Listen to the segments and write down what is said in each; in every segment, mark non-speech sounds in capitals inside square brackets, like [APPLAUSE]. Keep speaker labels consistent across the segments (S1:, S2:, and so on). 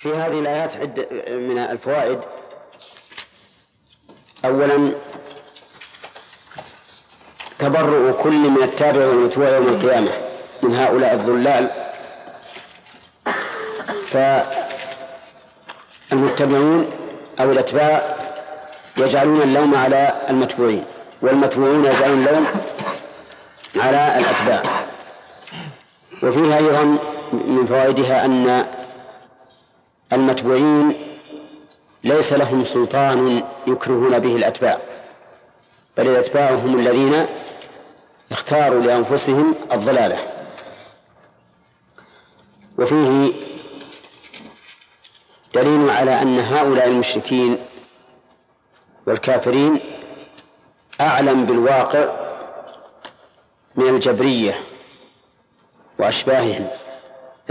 S1: في هذه الآيات عدة من الفوائد. أولا تبرؤ كل من التابع والمتبوع يوم القيامة من هؤلاء الضلال فالمتبعون أو الأتباع يجعلون اللوم على المتبوعين والمتبوعون يجعلون اللوم على الأتباع. وفيها أيضا من فوائدها أن المتبوعين ليس لهم سلطان يكرهون به الأتباع بل الأتباع هم الذين اختاروا لأنفسهم الضلالة. وفيه دليل على أن هؤلاء المشركين والكافرين أعلم بالواقع من الجبرية وأشباههم.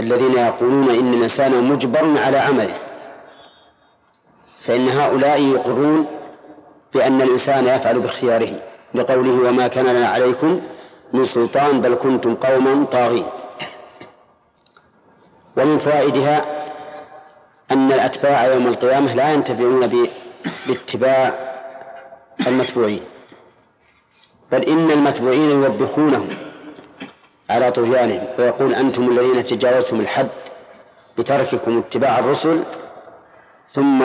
S1: الذين يقولون إن الإنسان مجبر على عمله. فإن هؤلاء يقرون بأن الإنسان يفعل باختياره لقوله وما كان لنا عليكم من سلطان بل كنتم قوما طاغين. ومن فوائدها أن الأتباع يوم القيامة لا ينتفعون باتباع المتبوعين بل إن المتبوعين يوبخونهم. على طغيانهم ويقول أنتم الذين تجاوزتم الحد بترككم اتباع الرسل ثم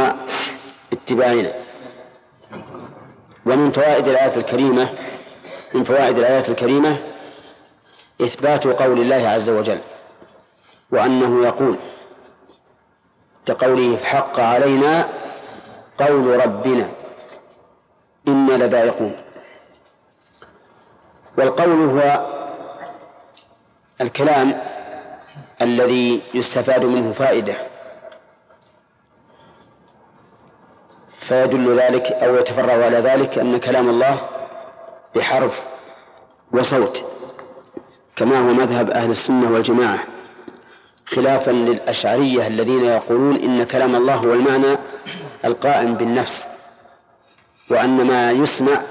S1: اتباعنا. ومن فوائد الآية الكريمة من فوائد الآيات الكريمة إثبات قول الله عز وجل وأنه يقول كقوله حق علينا قول ربنا إنا لذائقون والقول هو الكلام الذي يستفاد منه فائدة فيدل ذلك أو يتفرع على ذلك أن كلام الله بحرف وصوت كما هو مذهب أهل السنة والجماعة خلافا للأشعرية الذين يقولون إن كلام الله هو المعنى القائم بالنفس وأن ما يسمع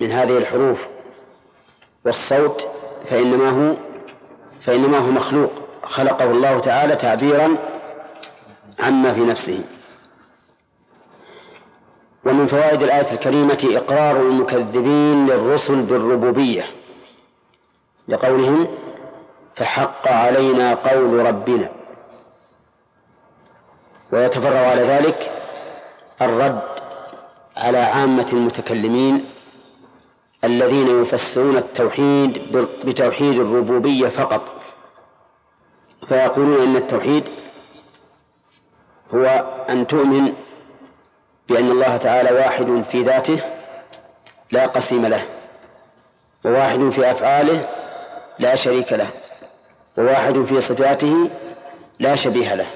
S1: من هذه الحروف والصوت فإنما هو فإنما هو مخلوق. خلقه الله تعالى تعبيرا عما في نفسه. ومن فوائد الآية الكريمة إقرار المكذبين للرسل بالربوبية لقولهم فحق علينا قول ربنا. ويتفرع على ذلك الرد على عامة المتكلمين الذين يفسرون التوحيد بتوحيد الربوبية فقط. فيقولون إن التوحيد هو أن تؤمن بأن الله تعالى واحد في ذاته لا قسيم له وواحد في أفعاله لا شريك له وواحد في صفاته لا شبيه له.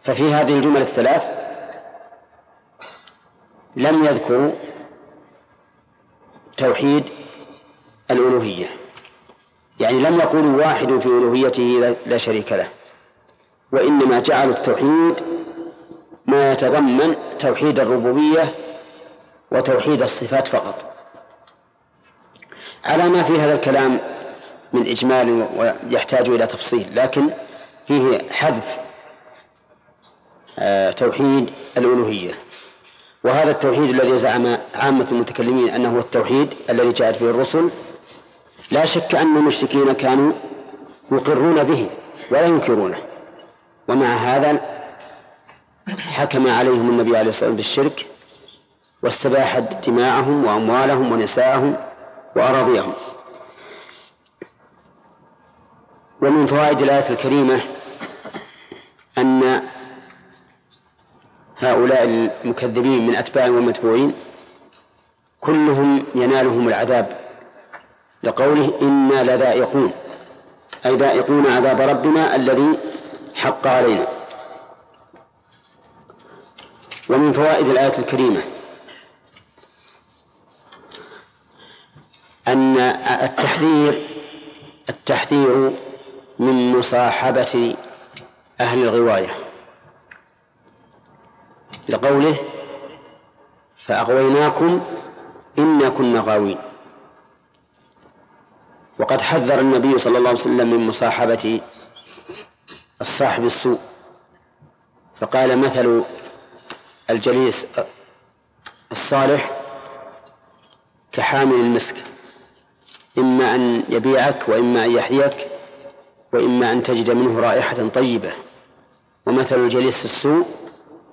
S1: ففي هذه الجمل الثلاث لم يذكروا توحيد الألوهية. يعني لم يقولوا واحد في ألوهيته لا شريك له. وإنما جعلوا التوحيد ما يتضمن توحيد الربوبية وتوحيد الصفات فقط. على ما في هذا الكلام من إجمال ويحتاج إلى تفصيل لكن فيه حذف آه، توحيد الألوهية. وهذا التوحيد الذي زعم عامة المتكلمين أنه هو التوحيد الذي جاءت به الرسل لا شك أن المشركين كانوا يقرون به ولا ينكرونه. ومع هذا حكم عليهم النبي عليه الصلاة والسلام بالشرك واستباح دماءهم وأموالهم ونساءهم وأراضيهم. ومن فوائد الآية الكريمة أن هؤلاء المكذبين من أتباع والمتبوعين كلهم ينالهم العذاب لقوله إنا لذائقون أي ذائقون عذاب ربنا الذي حق علينا. ومن فوائد الآية الكريمة أن التحذير التحذير من مصاحبة أهل الغواية. لقوله فأغويناكم إنا كنا غاوين. وقد حذر النبي صلى الله عليه وسلم من مصاحبة الصاحب السوء. فقال مثل الجليس الصالح كحامل المسك إما أن يبيعك وإما أن يحذيك وإما أن تجد منه رائحة طيبة. ومثل الجليس السوء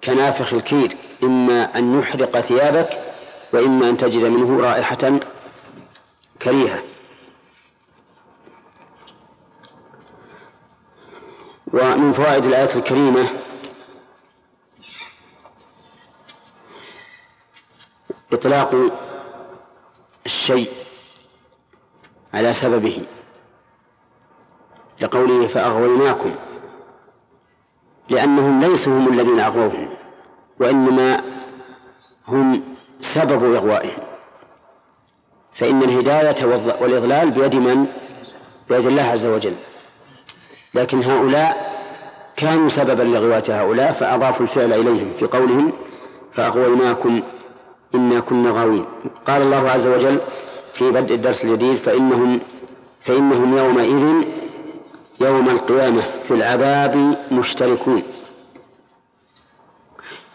S1: كنافخ الكير إما أن يحرق ثيابك وإما أن تجد منه رائحة كريهة. ومن فوائد الآية الكريمة إطلاق الشيء على سببه. لقوله فأغويناكم لأنهم ليسوا هم الذين أغووهم وإنما هم سبب إغوائهم. فإن الهداية والإضلال بيد من؟ بيد الله عز وجل. لكن هؤلاء كانوا سببا لغواية هؤلاء فأضافوا الفعل إليهم في قولهم فأغويناكم إنا كنا غاوين. قال الله عز وجل في بدء الدرس الجديد فإنهم فإنهم يومئذ يوم القيامة في العذاب مشتركون.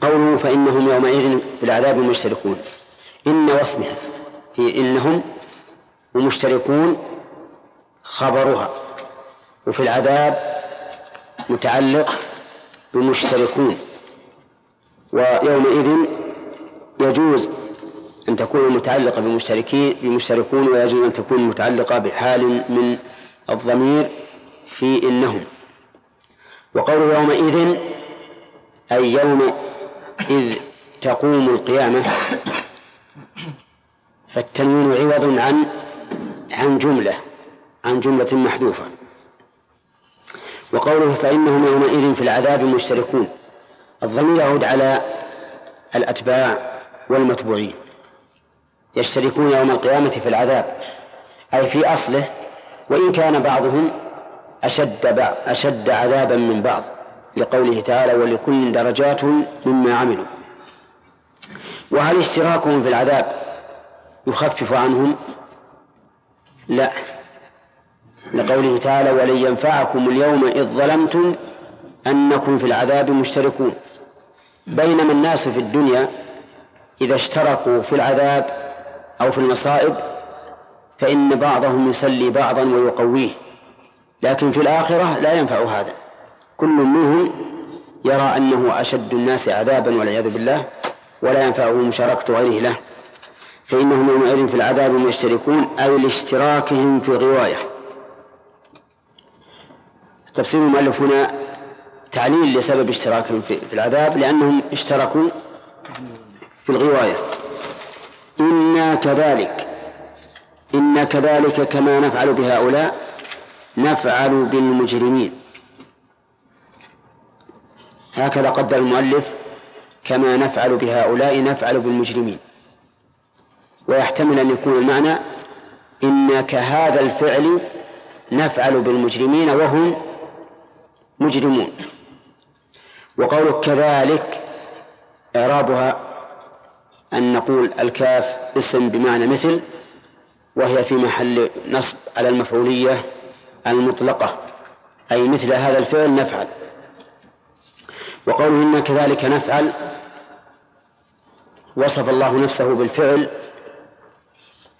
S1: قوله فإنهم يومئذ في العذاب مشتركون. إن واسمها في إنهم ومشتركون خبرها. وفي العذاب متعلق بمشتركون. ويومئذ يجوز أن تكون متعلقة بمشتركين بمشتركون ويجوز أن تكون متعلقة بحال من الضمير في إنهم. وقول يومئذ أي يوم إذ تقوم القيامة فالتنوين عوض عن عن جملة عن جملة محذوفة. وقوله فإنهم يومئذ في العذاب مشتركون الضمير يعود على الأتباع والمتبوعين. يشتركون يوم القيامة في العذاب أي في أصله وإن كان بعضهم أشد أشد عذابا من بعض لقوله تعالى ولكل درجات مما عملوا. وهل اشتراكهم في العذاب يخفف عنهم؟ لا. لقوله تعالى ولن ينفعكم اليوم إذ ظلمتم أنكم في العذاب مشتركون. بينما الناس في الدنيا إذا اشتركوا في العذاب أو في المصائب فإن بعضهم يسلي بعضا ويقويه. لكن في الآخرة لا ينفع هذا. كل منهم يرى أنه أشد الناس عذابا والعياذ بالله ولا ينفعه مشاركة غيره له. فإنهم يومئذ في العذاب مشتركون أي لاشتراكهم في الغواية تفسير المؤلف هنا تعليل لسبب اشتراكهم في العذاب لأنهم اشتركوا في الغواية. إنا كذلك إنا كذلك كما نفعل بهؤلاء. نفعل بالمجرمين. هكذا قدر المؤلف كما نفعل بهؤلاء نفعل بالمجرمين. ويحتمل أن يكون المعنى إن كهذا الفعل نفعل بالمجرمين وهم مجرمون. وقولك كذلك إعرابها أن نقول الكاف اسم بمعنى مثل وهي في محل نصب على المفعولية المطلقة أي مثل هذا الفعل نفعل. وقوله إنا كذلك نفعل وصف الله نفسه بالفعل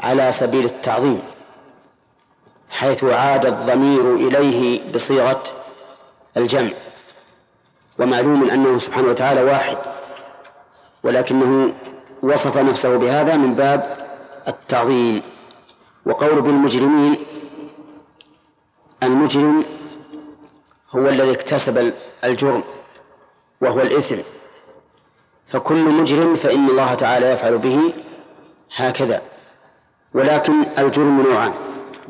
S1: على سبيل التعظيم حيث عاد الضمير إليه بصيغة الجمع. ومعلوم أنه سبحانه وتعالى واحد ولكنه وصف نفسه بهذا من باب التعظيم. وقول بالمجرمين المجرم هو الذي اكتسب الجرم وهو الإثم فكل مجرم فإن الله تعالى يفعل به هكذا. ولكن الجرم نوعان.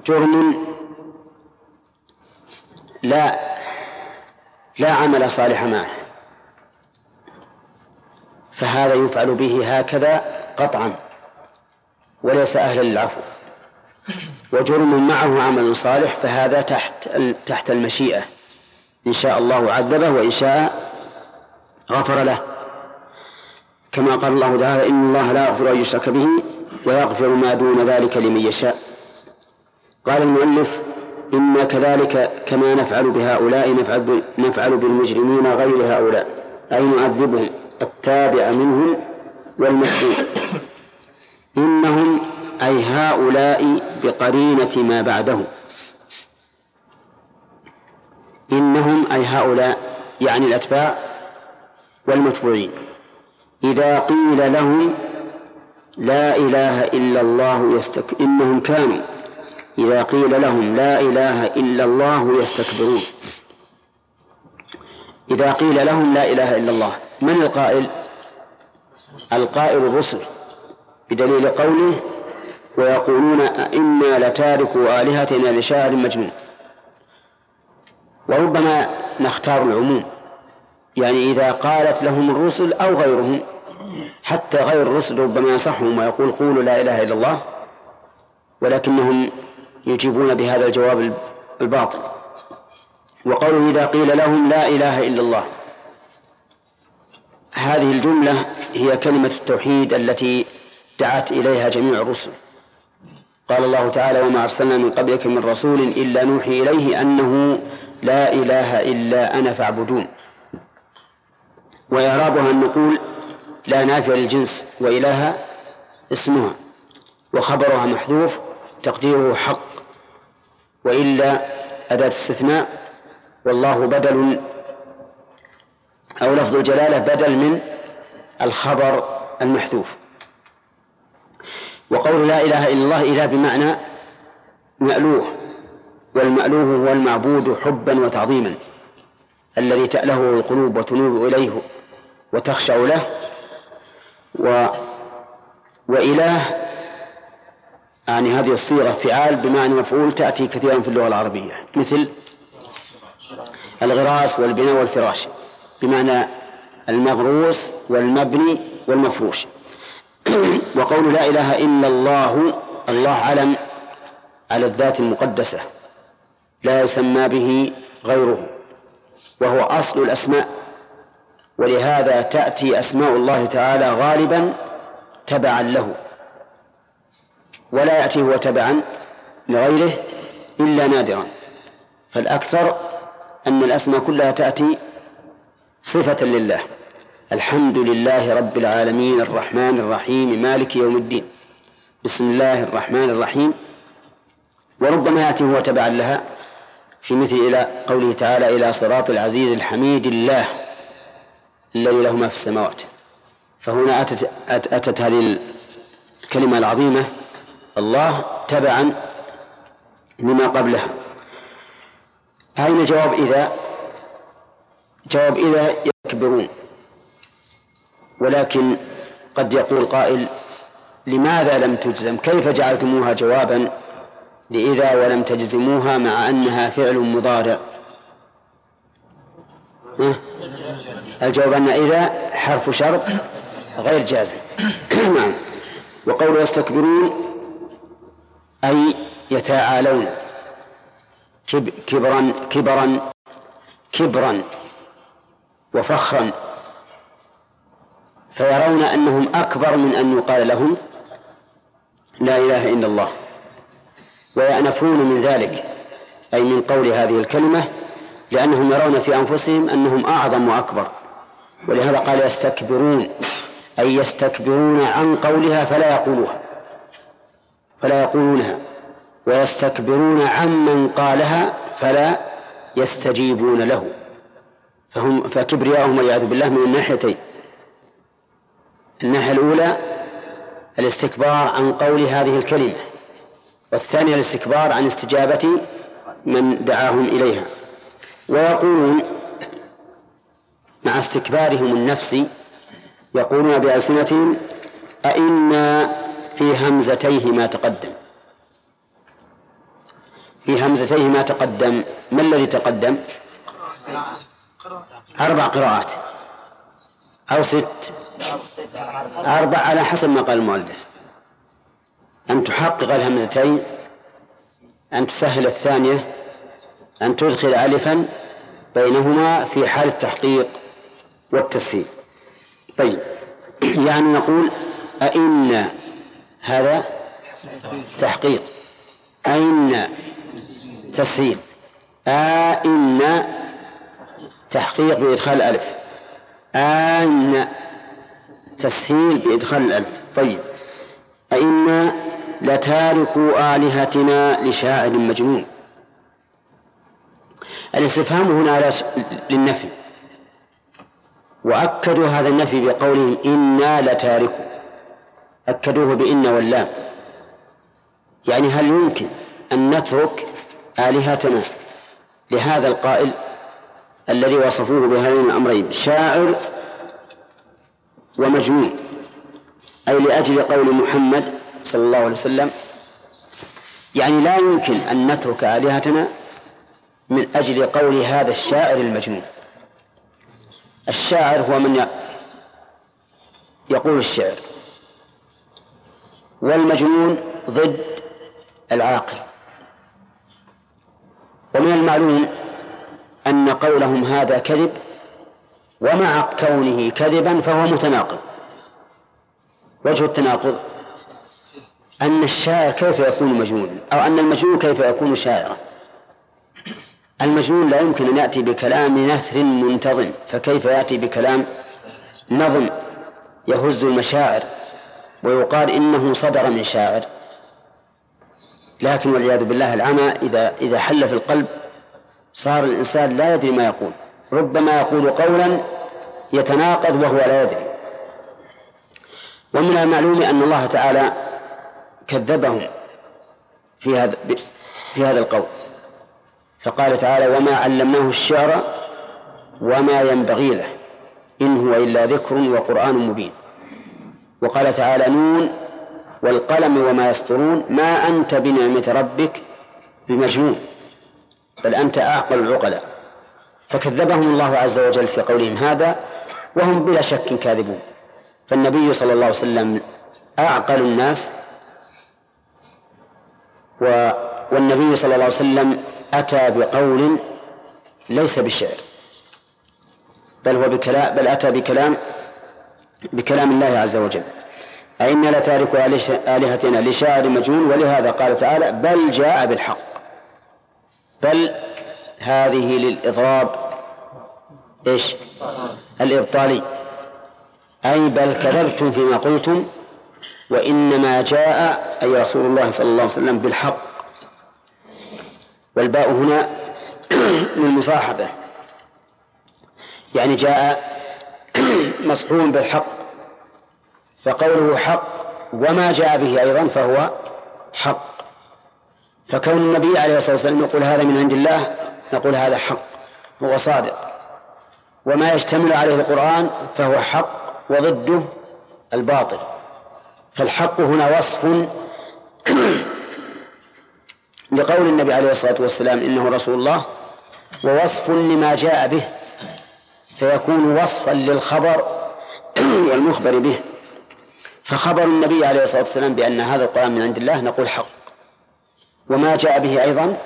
S1: جرم لا لا عمل صالح معه. فهذا يفعل به هكذا قطعا. وليس أهلا للعفو. وجرم معه عمل صالح فهذا تحت تحت المشيئة. إن شاء الله عذبه وإن شاء غفر له. كما قال الله تعالى إن الله لا يغفر أن يشرك به ويغفر ما دون ذلك لمن يشاء. قال المؤلف إنا كذلك كما نفعل بهؤلاء نفعل نفعل بالمجرمين غير هؤلاء أي نعذبهم التابع منهم والمتبوع إنهم أي هؤلاء بقرينة ما بعدهم إنهم أي هؤلاء يعني الأتباع والمتبوعين. إذا قيل لهم لا إله إلا الله يستك إنهم كانوا. إذا قيل لهم لا إله إلا الله يستكبرون. إذا قيل لهم لا إله إلا الله من القائل؟ القائل الرسل بدليل قوله ويقولون أئنا لتاركوا آلهتنا لشاعر مجنون. وربما نختار العموم. يعني إذا قالت لهم الرسل أو غيرهم حتى غير الرسل ربما ينصحهم ويقول قولوا لا إله إلا الله ولكنهم يجيبون بهذا الجواب الباطل. وقوله إذا قيل لهم لا إله إلا الله. هذه الجملة هي كلمة التوحيد التي دعت إليها جميع الرسل. قال الله تعالى وما أرسلنا من قبلك من رسول إلا نوحي إليه أنه لا إله إلا أنا فاعبدون. وإعرابها أن نقول لا نافع للجنس وإله اسمها وخبرها محذوف تقديره حق وإلا أداة استثناء والله بدل أو لفظ الجلالة بدل من الخبر المحذوف. وقول لا إله إلا الله إله بمعنى مألوه والمألوه هو المعبود حبا وتعظيما الذي تألهه القلوب وتنوب إليه وتخشع له و وإله يعني هذه الصيغة فعال بمعنى مفعول تأتي كثيرا في اللغة العربية مثل الغراس والبناء والفراش بمعنى المغروس والمبني والمفروش. [COUGHS] وقول لا إله إلا الله الله علم على الذات المقدسة لا يسمى به غيره وهو أصل الأسماء ولهذا تأتي أسماء الله تعالى غالبا تبعا له ولا يأتي هو تبعا لغيره إلا نادرا. فالأكثر أن الأسماء كلها تأتي صفة لله. الحمد لله رب العالمين الرحمن الرحيم مالك يوم الدين. بسم الله الرحمن الرحيم. وربما يأتي هو تبعا لها في مثل إلى قوله تعالى إلى صراط العزيز الحميد الله الذي له ما في السماوات. فهنا أتت, أتت هذه الكلمة العظيمة الله تبعا لما قبلها. أين جواب إذا جواب إذا يكبرون. ولكن قد يقول قائل لماذا لم تجزم؟ كيف جعلتموها جوابا؟ لإذا ولم تجزموها مع أنها فعل مضارع. الجواب أن إذا حرف شرط غير جازم. [COUGHS] نعم. وقول يستكبرون أي يتعالون. كبرا كبرا كبرا وفخرا. فيرون أنهم أكبر من أن يقال لهم لا إله إلا الله. ويأنفون من ذلك أي من قول هذه الكلمة لأنهم يرون في أنفسهم أنهم أعظم وأكبر. ولهذا قال يستكبرون أي يستكبرون عن قولها فلا يقولوها فلا يقولونها. ويستكبرون عمن قالها فلا يستجيبون له. فهم فكبرياءهم والعياذ بالله من الناحيتين. الناحية الأولى الاستكبار عن قول هذه الكلمة والثانية الاستكبار عن استجابة من دعاهم إليها. ويقولون مع استكبارهم النفسي يقولون بألسنتهم أئنا في همزتيه ما تقدم. في همزتيه ما تقدم ما الذي تقدم؟ أربع قراءات. أو ست. أربع على حسب ما قال المؤلف. أن تحقق الهمزتين أن تسهل الثانية أن تدخل ألفا بينهما في حال التحقيق والتسهيل. طيب. يعني نقول أئن هذا تحقيق. أئن تسهيل. أئن تحقيق بإدخال الألف أن تسهيل بإدخال الألف. طيب. أئنا لتاركوا آلهتنا لشاعر مجنون. الاستفهام هنا للنفي. وأكدوا هذا النفي بقولهم إنا لتاركوا. أكدوه بإن واللام. يعني هل يمكن أن نترك آلهتنا لهذا القائل؟ الذي وصفوه بهذين الأمرين شاعر ومجنون أي لأجل قول محمد صلى الله عليه وسلم يعني لا يمكن أن نترك آلهتنا من أجل قول هذا الشاعر المجنون. الشاعر هو من يقول الشعر والمجنون ضد العاقل. ومن المعلوم أن قولهم هذا كذب ومع كونه كذبا فهو متناقض. وجه التناقض أن الشاعر كيف يكون مجنونا أو أن المجنون كيف يكون شاعرا. المجنون لا يمكن أن يأتي بكلام نثر منتظم فكيف يأتي بكلام نظم يهز المشاعر ويقال إنه صدر من شاعر؟ لكن والعياذ بالله العمى إذا إذا حل في القلب صار الإنسان لا يدري ما يقول. ربما يقول قولا يتناقض وهو لا يدري. ومن المعلوم أن الله تعالى كذبهم في هذا في هذا القول. فقال تعالى وما علمناه الشعر وما ينبغي له إن هو إلا ذكر وقرآن مبين وقال تعالى نون والقلم وما يسطرون ما أنت بنعمة ربك بمجنون بل أنت أعقل العقلاء. فكذبهم الله عز وجل في قولهم هذا وهم بلا شك كاذبون. فالنبي صلى الله عليه وسلم أعقل الناس و والنبي صلى الله عليه وسلم أتى بقول ليس بشعر بل هو بكلام بل أتى بكلام بكلام الله عز وجل. أئنا لتارك آلهتنا لشاعر مجنون ولهذا قال تعالى بل جاء بالحق. بل هذه للإضراب إيش؟ الإبطالي. أي بل كذبتم فيما قلتم وإنما جاء أي رسول الله صلى الله عليه وسلم بالحق. والباء هنا [CLEARS THROAT] للمصاحبة يعني جاء [CLEARS THROAT] مصحوم بالحق فقوله حق وما جاء به أيضا فهو حق. فكون النبي عليه الصلاة والسلام يقول هذا من عند الله نقول هذا حق هو صادق. وما يشتمل عليه القرآن فهو حق وضده الباطل. فالحق هنا وصف [CLEARS THROAT] لقول النبي عليه الصلاة والسلام إنه رسول الله ووصف لما جاء به فيكون وصفا للخبر [CLEARS THROAT] والمخبر به. فخبر النبي عليه الصلاة والسلام بأن هذا القرآن من عند الله نقول حق. وما جاء به أيضا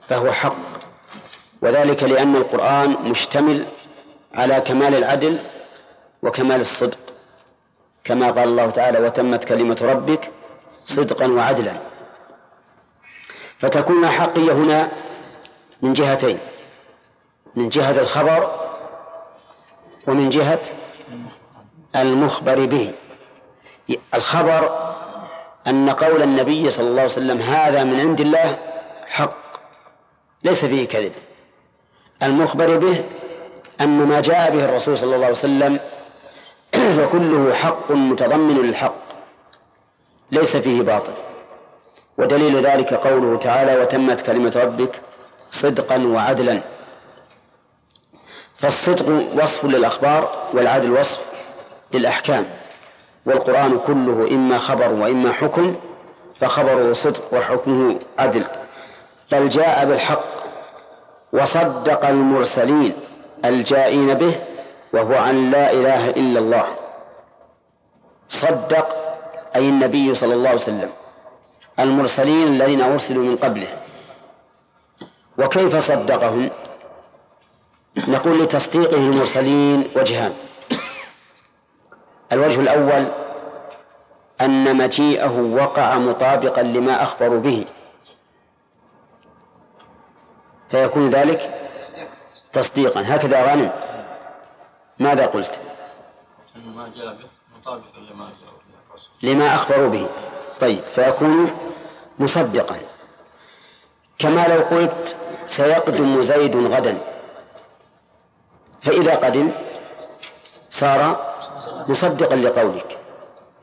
S1: فهو حق. وذلك لأن القرآن مشتمل على كمال العدل وكمال الصدق. كما قال الله تعالى وتمت كلمة ربك صدقا وعدلا. فتكون الحقية هنا من جهتين من جهة الخبر ومن جهة المخبر به. الخبر أن قول النبي صلى الله عليه وسلم هذا من عند الله حق ليس فيه كذب. المخبر به أن ما جاء به الرسول صلى الله عليه وسلم [CLEARS THROAT] فكله حق متضمن للحق ليس فيه باطل. ودليل ذلك قوله تعالى وتمت كلمة ربك صدقا وعدلا فالصدق وصف للأخبار والعدل وصف للأحكام. والقرآن كله إما خبر وإما حكم فخبره صدق وحكمه عدل بل جاء بالحق وصدق المرسلين الجائين به وهو عن لا إله إلا الله. صدق أي النبي صلى الله عليه وسلم المرسلين الذين أرسلوا من قبله. وكيف صدقهم؟ نقول لتصديقه المرسلين وجهان. الوجه الأول أن مجيئه وقع مطابقا لما أخبروا به. فيكون ذلك تصديقا. هكذا غنم ماذا قلت؟
S2: ما جاء به لما
S1: لما أخبروا به. طيب فيكون مصدقا. كما لو قلت سيقدم زيد غدا. فإذا قدم صار مصدقا لقولك.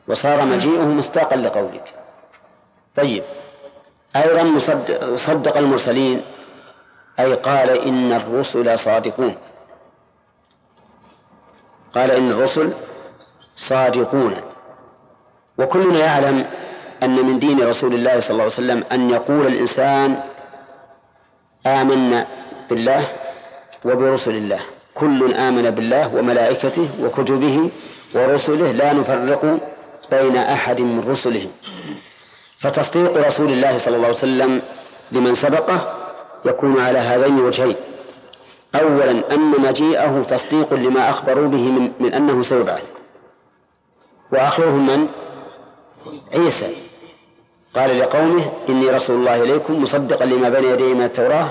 S1: وصار مجيئه مستاقا لقولك. طيب. أيضا مصدق, صدق المرسلين. أي قال إن الرسل صادقون. قال إن الرسل صادقون. وكلنا يعلم أن من دين رسول الله صلى الله عليه وسلم أن يقول الإنسان آمنا بالله وبرسل الله. كل آمن بالله وملائكته وكتبه ورسله لا نفرق بين أحد من رسله. فتصديق رسول الله صلى الله عليه وسلم لمن سبقه يكون على هذين الوجهين أولا أن مجيئه تصديق لما أخبروا به من, من أنه سيبعث وآخرهم من؟ عيسى. قال لقومه إني رسول الله إليكم مصدقا لما بين يدي من التوراة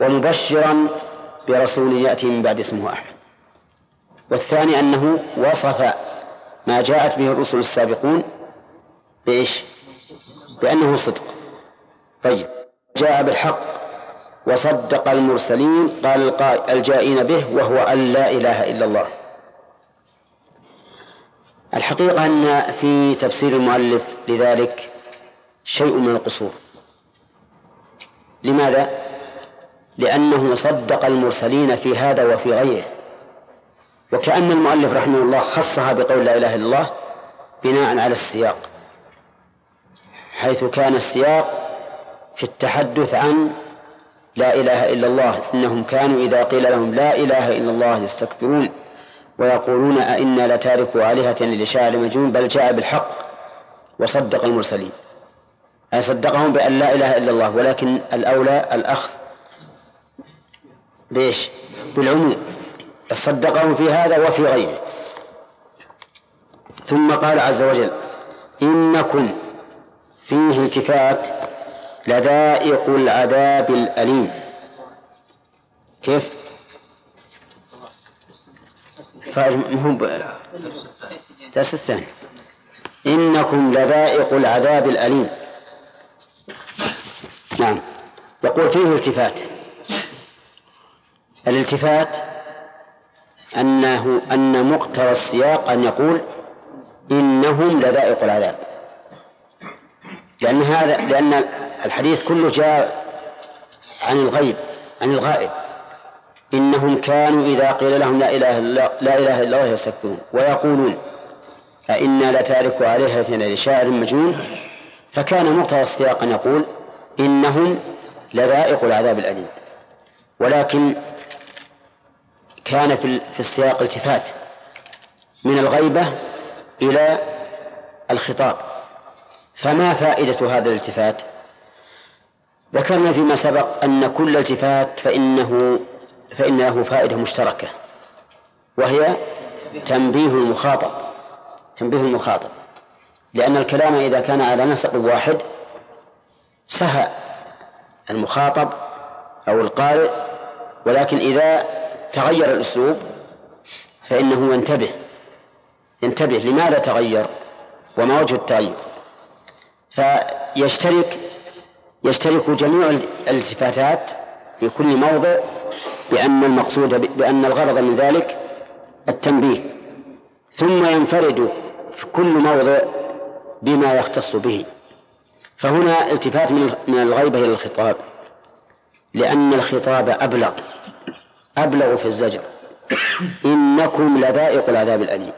S1: ومبشرا برسول يأتي من بعد اسمه أحمد. والثاني أنه وصف ما جاءت به الرسل السابقون بإيش؟ بأنه صدق. طيب. جاء بالحق وصدق المرسلين قال الجائين به وهو أن لا إله إلا الله. الحقيقة أن في تفسير المؤلف لذلك شيء من القصور. لماذا؟ لأنه صدق المرسلين في هذا وفي غيره. وكأن المؤلف رحمه الله خصها بقول لا إله إلا الله بناء على السياق حيث كان السياق في التحدث عن لا إله إلا الله إنهم كانوا إذا قيل لهم لا إله إلا الله يستكبرون ويقولون أئنا لتاركوا آلهة لشاعر مجنون بل جاء بالحق وصدق المرسلين. أي صدقهم بأن لا إله إلا الله ولكن الأولى الأخذ. بإيش؟ بالعموم صدقهم في هذا وفي غيره. ثم قال عز وجل إنكم فيه التفات لذائق العذاب الأليم. كيف؟ فهم درس الثاني إنكم لذائق العذاب الأليم. نعم. يقول فيه التفات الالتفات أنه أن مقتضى السياق أن يقول إنهم لذائق العذاب. لأن هذا لأن الحديث كله جاء عن الغيب عن الغائب. إنهم كانوا إذا قيل لهم لا إله إلا لا إله إلا الله يستكبرون ويقولون أئنا لتاركوا آلهتنا لشاعر مجنون؟ فكان مقتضى السياق أن يقول إنهم لذائق العذاب الأليم. ولكن كان في في السياق التفات من الغيبة إلى الخطاب. فما فائدة هذا الالتفات؟ ذكرنا فيما سبق أن كل التفات فإنه فإن له فائدة مشتركة وهي تنبيه المخاطب تنبيه المخاطب. لأن الكلام إذا كان على نسق واحد سهى المخاطب أو القارئ ولكن إذا تغير الأسلوب فإنه ينتبه. ينتبه لماذا تغير وما وجه التغير فيشترك يشترك جميع الالتفاتات في كل موضع بأن المقصود بأن الغرض من ذلك التنبيه. ثم ينفرد في كل موضع بما يختص به. فهنا التفات من الغيبة إلى الخطاب لأن الخطاب أبلغ. أبلغ في الزجر. إنكم لذائق العذاب الأليم.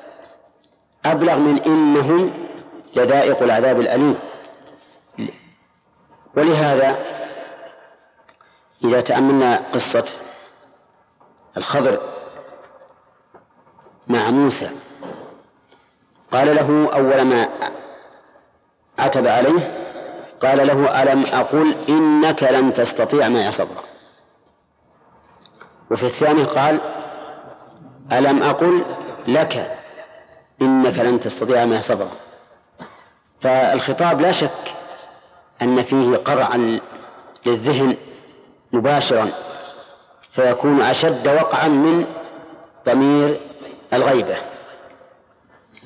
S1: أبلغ من إنهم لذائق العذاب الأليم. ولهذا إذا تأملنا قصة الخضر مع موسى قال له أول ما عتب عليه قال له ألم أقل إنك لن تستطيع معي صبرا وفي الثاني قال ألم أقل لك إنك لن تستطيع معي صبرا فالخطاب لا شك أن فيه قرعا للذهن مباشرا فيكون أشد وقعا من ضمير الغيبة.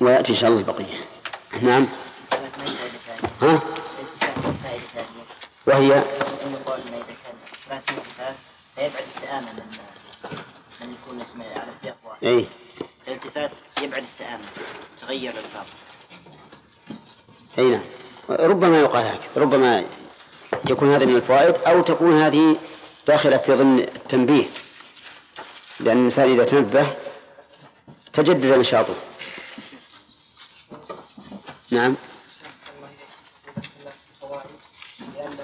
S1: ويأتي إن شاء الله البقية. نعم. ها؟ وهي؟
S3: ما فيبعد السآمة من من يكون اسمه على سياق واحد.
S1: أي
S3: الالتفات يبعد السآمة تغير الألفاظ
S1: أي نعم. ربما يقال هكذا ربما يكون هذا من الفوائد أو تكون هذه داخلة في ضمن التنبيه. لأن الإنسان إذا تنبه تجدد نشاطه. نعم.
S4: لأن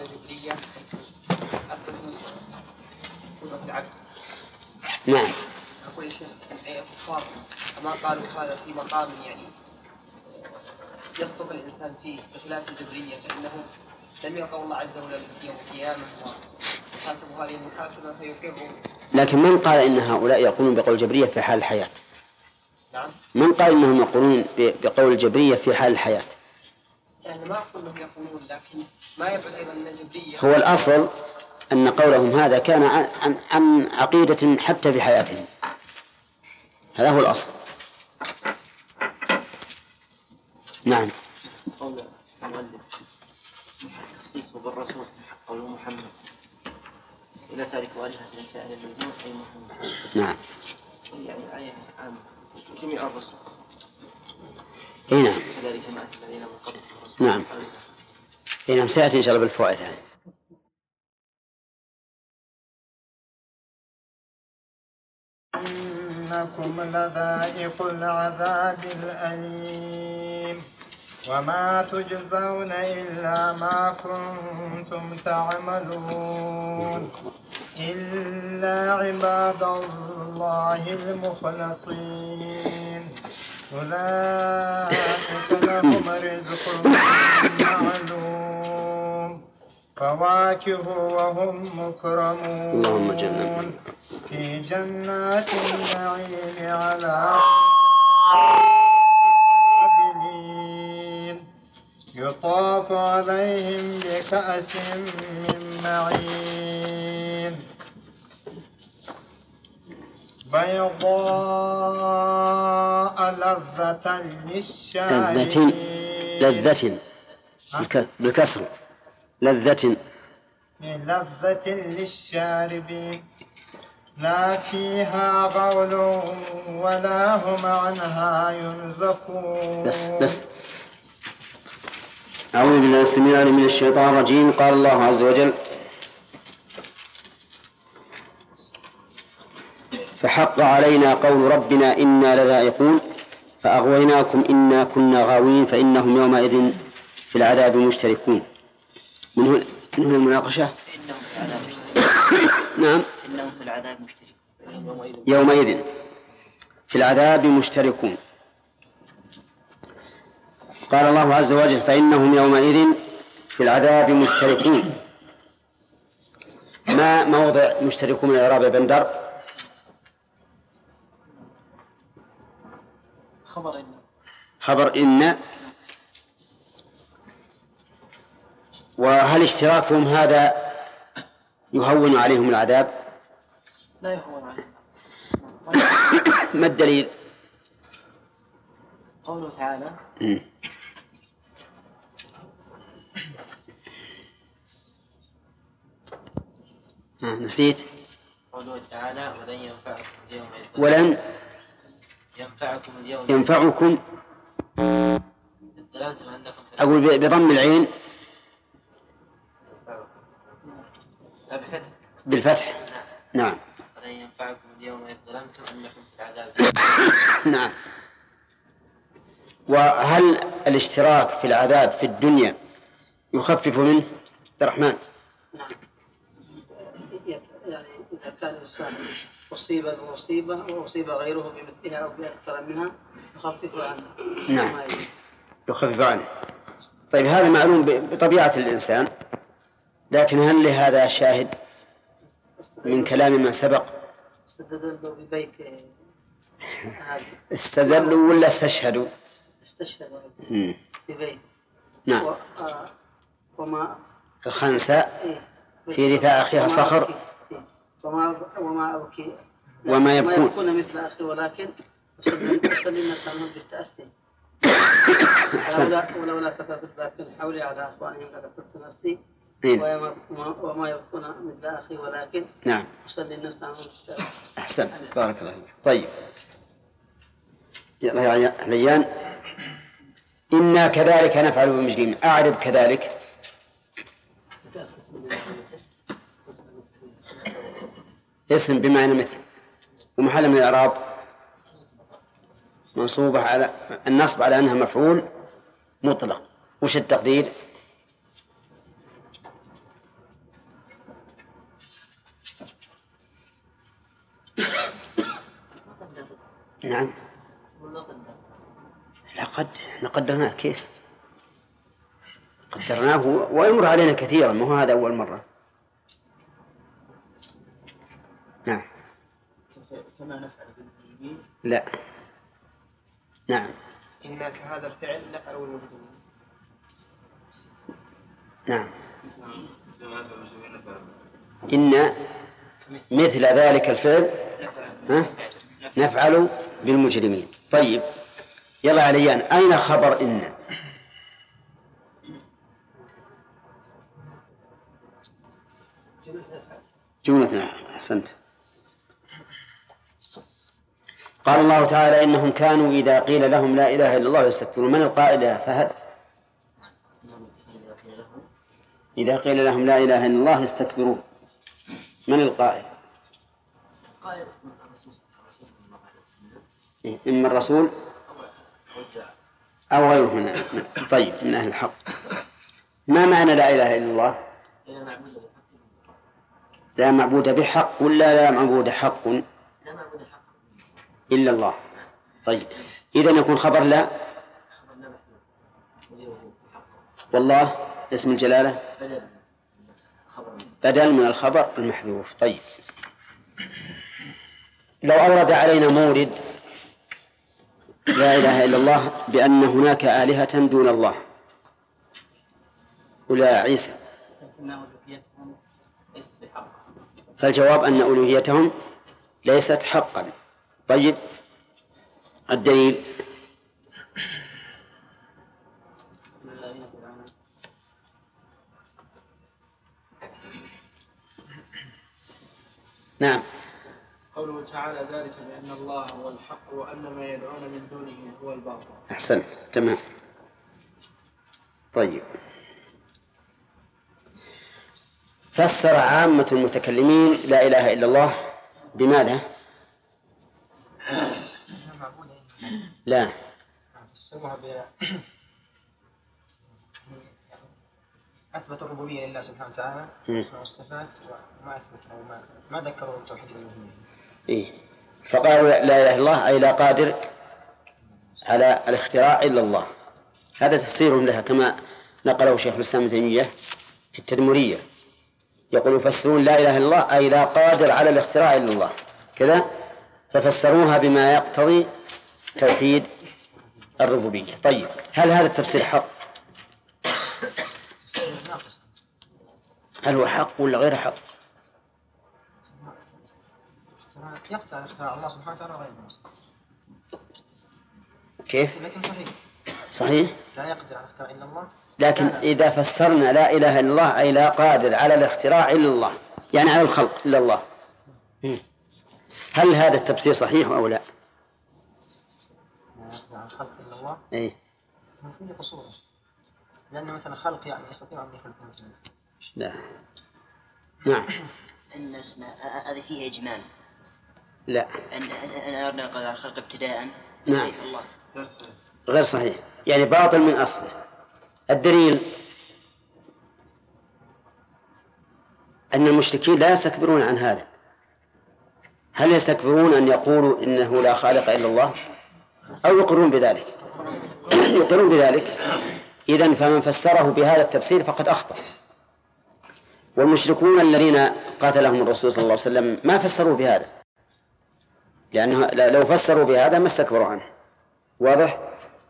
S4: الجبرية
S1: نعم.
S4: أقول يا شيخ أي الكفار كما قالوا هذا في مقام يعني يسقط الإنسان فيه بخلاف الجبرية فإنه لم يلقوا الله عز وجل يوم القيامة وحاسبوا هذه المحاسبة فيقروا
S1: لكن من قال إن هؤلاء يقولون بقول الجبرية في حال الحياة؟
S4: نعم
S1: من قال إنهم يقولون بقول الجبرية في حال الحياة؟
S4: يعني ما أقول أنهم يقولون لكن ما يبعد أيضا أن الجبرية
S1: هو الأصل أن قولهم هذا كان عن, عن, عقيدة حتى في حياتهم. هذا هو الأصل. نعم.
S3: قول المؤلف. تخصيصه بالرسول قوله محمد. إذا تارك آلهة كائن المجنون أي محمد.
S1: نعم.
S3: يعني آية عامة. جميع الرسل.
S1: اي نعم.
S3: كذلك ما الذين من الرسول
S1: نعم. اي نعم. سيأتي إن شاء الله بالفوائد هذه.
S5: إنكم لذائق العذاب الأليم. وما تجزون إلا ما كنتم تعملون. إلا عباد الله المخلصين. أولئك لهم رزق معلوم. فواكه وهم مكرمون.
S1: اللهم جنبنا.
S5: في جنات النعيم على قابلين يطاف عليهم بكأس من معين. بيضاء لذة للشاربين.
S1: لذة بالك- بالكسر لذة.
S5: لذة للشاربين لا فيها غول ولا هم عنها ينزفون.
S1: بس بس. أعوذ بالله السميع العليم من الشيطان الرجيم قال الله عز وجل فحق علينا قول ربنا إنا لذائقون. فأغويناكم إنا كنا غاوين. فإنهم يومئذ في العذاب مشتركون. من هنا من هنا المناقشة؟
S3: إنهم في العذاب مشتركون. [COUGHS]
S1: نعم.
S3: إنهم في العذاب مشتركون.
S1: يومئذ في العذاب مشتركون. قال الله عز وجل فإنهم يومئذ في العذاب مشتركون. ما موضع مشتركون من إعراب بندر
S4: خبر إن.
S1: خبر إن وهل اشتراكهم هذا يهون عليهم العذاب؟
S4: لا يهون عليه [COUGHS]
S1: ما الدليل؟
S4: قوله تعالى
S1: نسيت؟
S3: قوله تعالى ولن ينفعكم اليوم
S1: ولن
S3: ينفعكم اليوم
S1: ينفعكم؟ أقول بضم العين
S3: ينفعكم لا بفتح
S1: بالفتح. نعم.
S3: ولن ينفعكم اليوم إذ ظلمتم أنكم في العذاب. [COUGHS]
S1: نعم. وهل الاشتراك في العذاب في الدنيا يخفف منه؟ عبد الرحمن.
S6: يعني إذا كان الإنسان أصيب بمصيبة وأصيب غيره بمثلها أو بأكثر منها يخفف عنه.
S1: نعم. يخفف عنه. طيب هذا معلوم ب- بطبيعة الإنسان. لكن هل لهذا شاهد من كلام من سبق؟
S6: استدلوا ببيت هذا.
S1: استزلوا ولا استشهدوا؟
S6: استشهد
S1: مم.
S6: ببيت.
S1: نعم.
S6: و- آه، وما
S1: الخنساء
S6: إيه.
S1: في رثاء أخيها
S6: وما
S1: صخر.
S6: إيه. وما وما أبكي.
S1: وما
S6: ما
S1: يبكون.
S6: يكون مثل أخي ولكن وصلي الناس عنهم بالتأسي.
S1: أحسن.
S6: ولولا ولولا كثرة الباكين حولي على أخوانهم قلت نفسي
S1: إيه.
S6: وما- يكون مثل أخي ولكن
S1: نعم.
S6: وصلي الناس بالتأسي
S1: أحسن. بارك الله فيك. طيب. يلا يا عليان إنا كذلك نفعل بالمجرمين. أعرب كذلك. اسم بمعنى مثل. ومحل من الإعراب. منصوبة على النصب على أنها مفعول مطلق. وش التقدير؟ نعم. لا قد إحنا قدرناه كيف؟ قدرناه ويمر علينا كثيرا ما هو هذا أول مرة. نعم.
S2: كما نفعل بالمجرمين
S1: لا. نعم.
S4: إنا كهذا الفعل نفعل المجرمين
S1: نعم. إن مثل ذلك الفعل ها؟ نفعل بالمجرمين. طيب يلا عليان أين خبر إن؟ جملة نعم أحسنت. قال الله تعالى إنهم كانوا إذا قيل لهم لا إله إلا الله يستكبرون. من القائل يا فهد؟ إذا قيل لهم لا إله إلا الله يستكبرون. من القائل؟ إما الرسول أو غيره من طيب من أهل الحق. ما معنى لا إله إلا الله؟ لا معبود بحق ولا لا معبود حق إلا الله. طيب إذا يكون خبر لا؟ والله اسم الجلالة؟ بدل من الخبر المحذوف. طيب لو أورد علينا مورد لا إله إلا الله بأن هناك آلهة دون الله. ولا عيسى. فالجواب أن ألوهيتهم ليست حقا. طيب الدليل. نعم.
S7: قوله تعالى ذلك بأن الله هو الحق وأن ما يدعون من دونه هو الباطل.
S1: أحسنت تمام. طيب. فسر عامة المتكلمين لا إله إلا الله بماذا؟ لا.
S5: أثبت الربوبية لله سبحانه وتعالى والصفات وما أثبت أو ما ما ذكروا توحيد الألوهية
S1: إيه. فقالوا لا إله إلا الله أي لا قادر على الاختراع إلا الله. هذا تفسيرهم لها كما نقله شيخ الإسلام ابن تيمية في التدمرية. يقول يفسرون لا إله إلا الله أي لا قادر على الاختراع إلا الله. كذا ففسروها بما يقتضي توحيد الربوبية. طيب هل هذا التفسير حق؟ هل هو حق ولا غير حق؟
S5: يقطع اختراع الله سبحانه وتعالى غير ناقص
S1: كيف؟
S5: لكن صحيح.
S1: صحيح؟
S5: لا يقدر على الاختراع إلا الله.
S1: لكن إذا فسرنا لا إله إلا الله أي لا قادر على الاختراع إلا الله يعني على الخلق إلا الله. هل هذا التفسير صحيح أو لا؟
S5: لا يقدر على الخلق إلا الله.
S1: أي.
S5: من فيه قصور. لأن مثلا خلق يعني يستطيع أن يخلق مثلا.
S1: لا. نعم.
S3: أن اسم هذه فيها إجمال.
S1: لا.
S3: أن أن أردنا على الخلق ابتداء.
S1: نعم.
S3: صحيح الله.
S1: غير صحيح. يعني باطل من أصله. الدليل أن المشركين لا يستكبرون عن هذا. هل يستكبرون أن يقولوا إنه لا خالق إلا الله؟ أو يقرون بذلك؟ [COUGHS] يقرون بذلك. إذن فمن فسره بهذا التفسير فقد أخطأ. والمشركون الذين قاتلهم الرسول صلى الله عليه وسلم ما فسروا بهذا. لأنه لو فسروا بهذا ما استكبروا عنه. واضح؟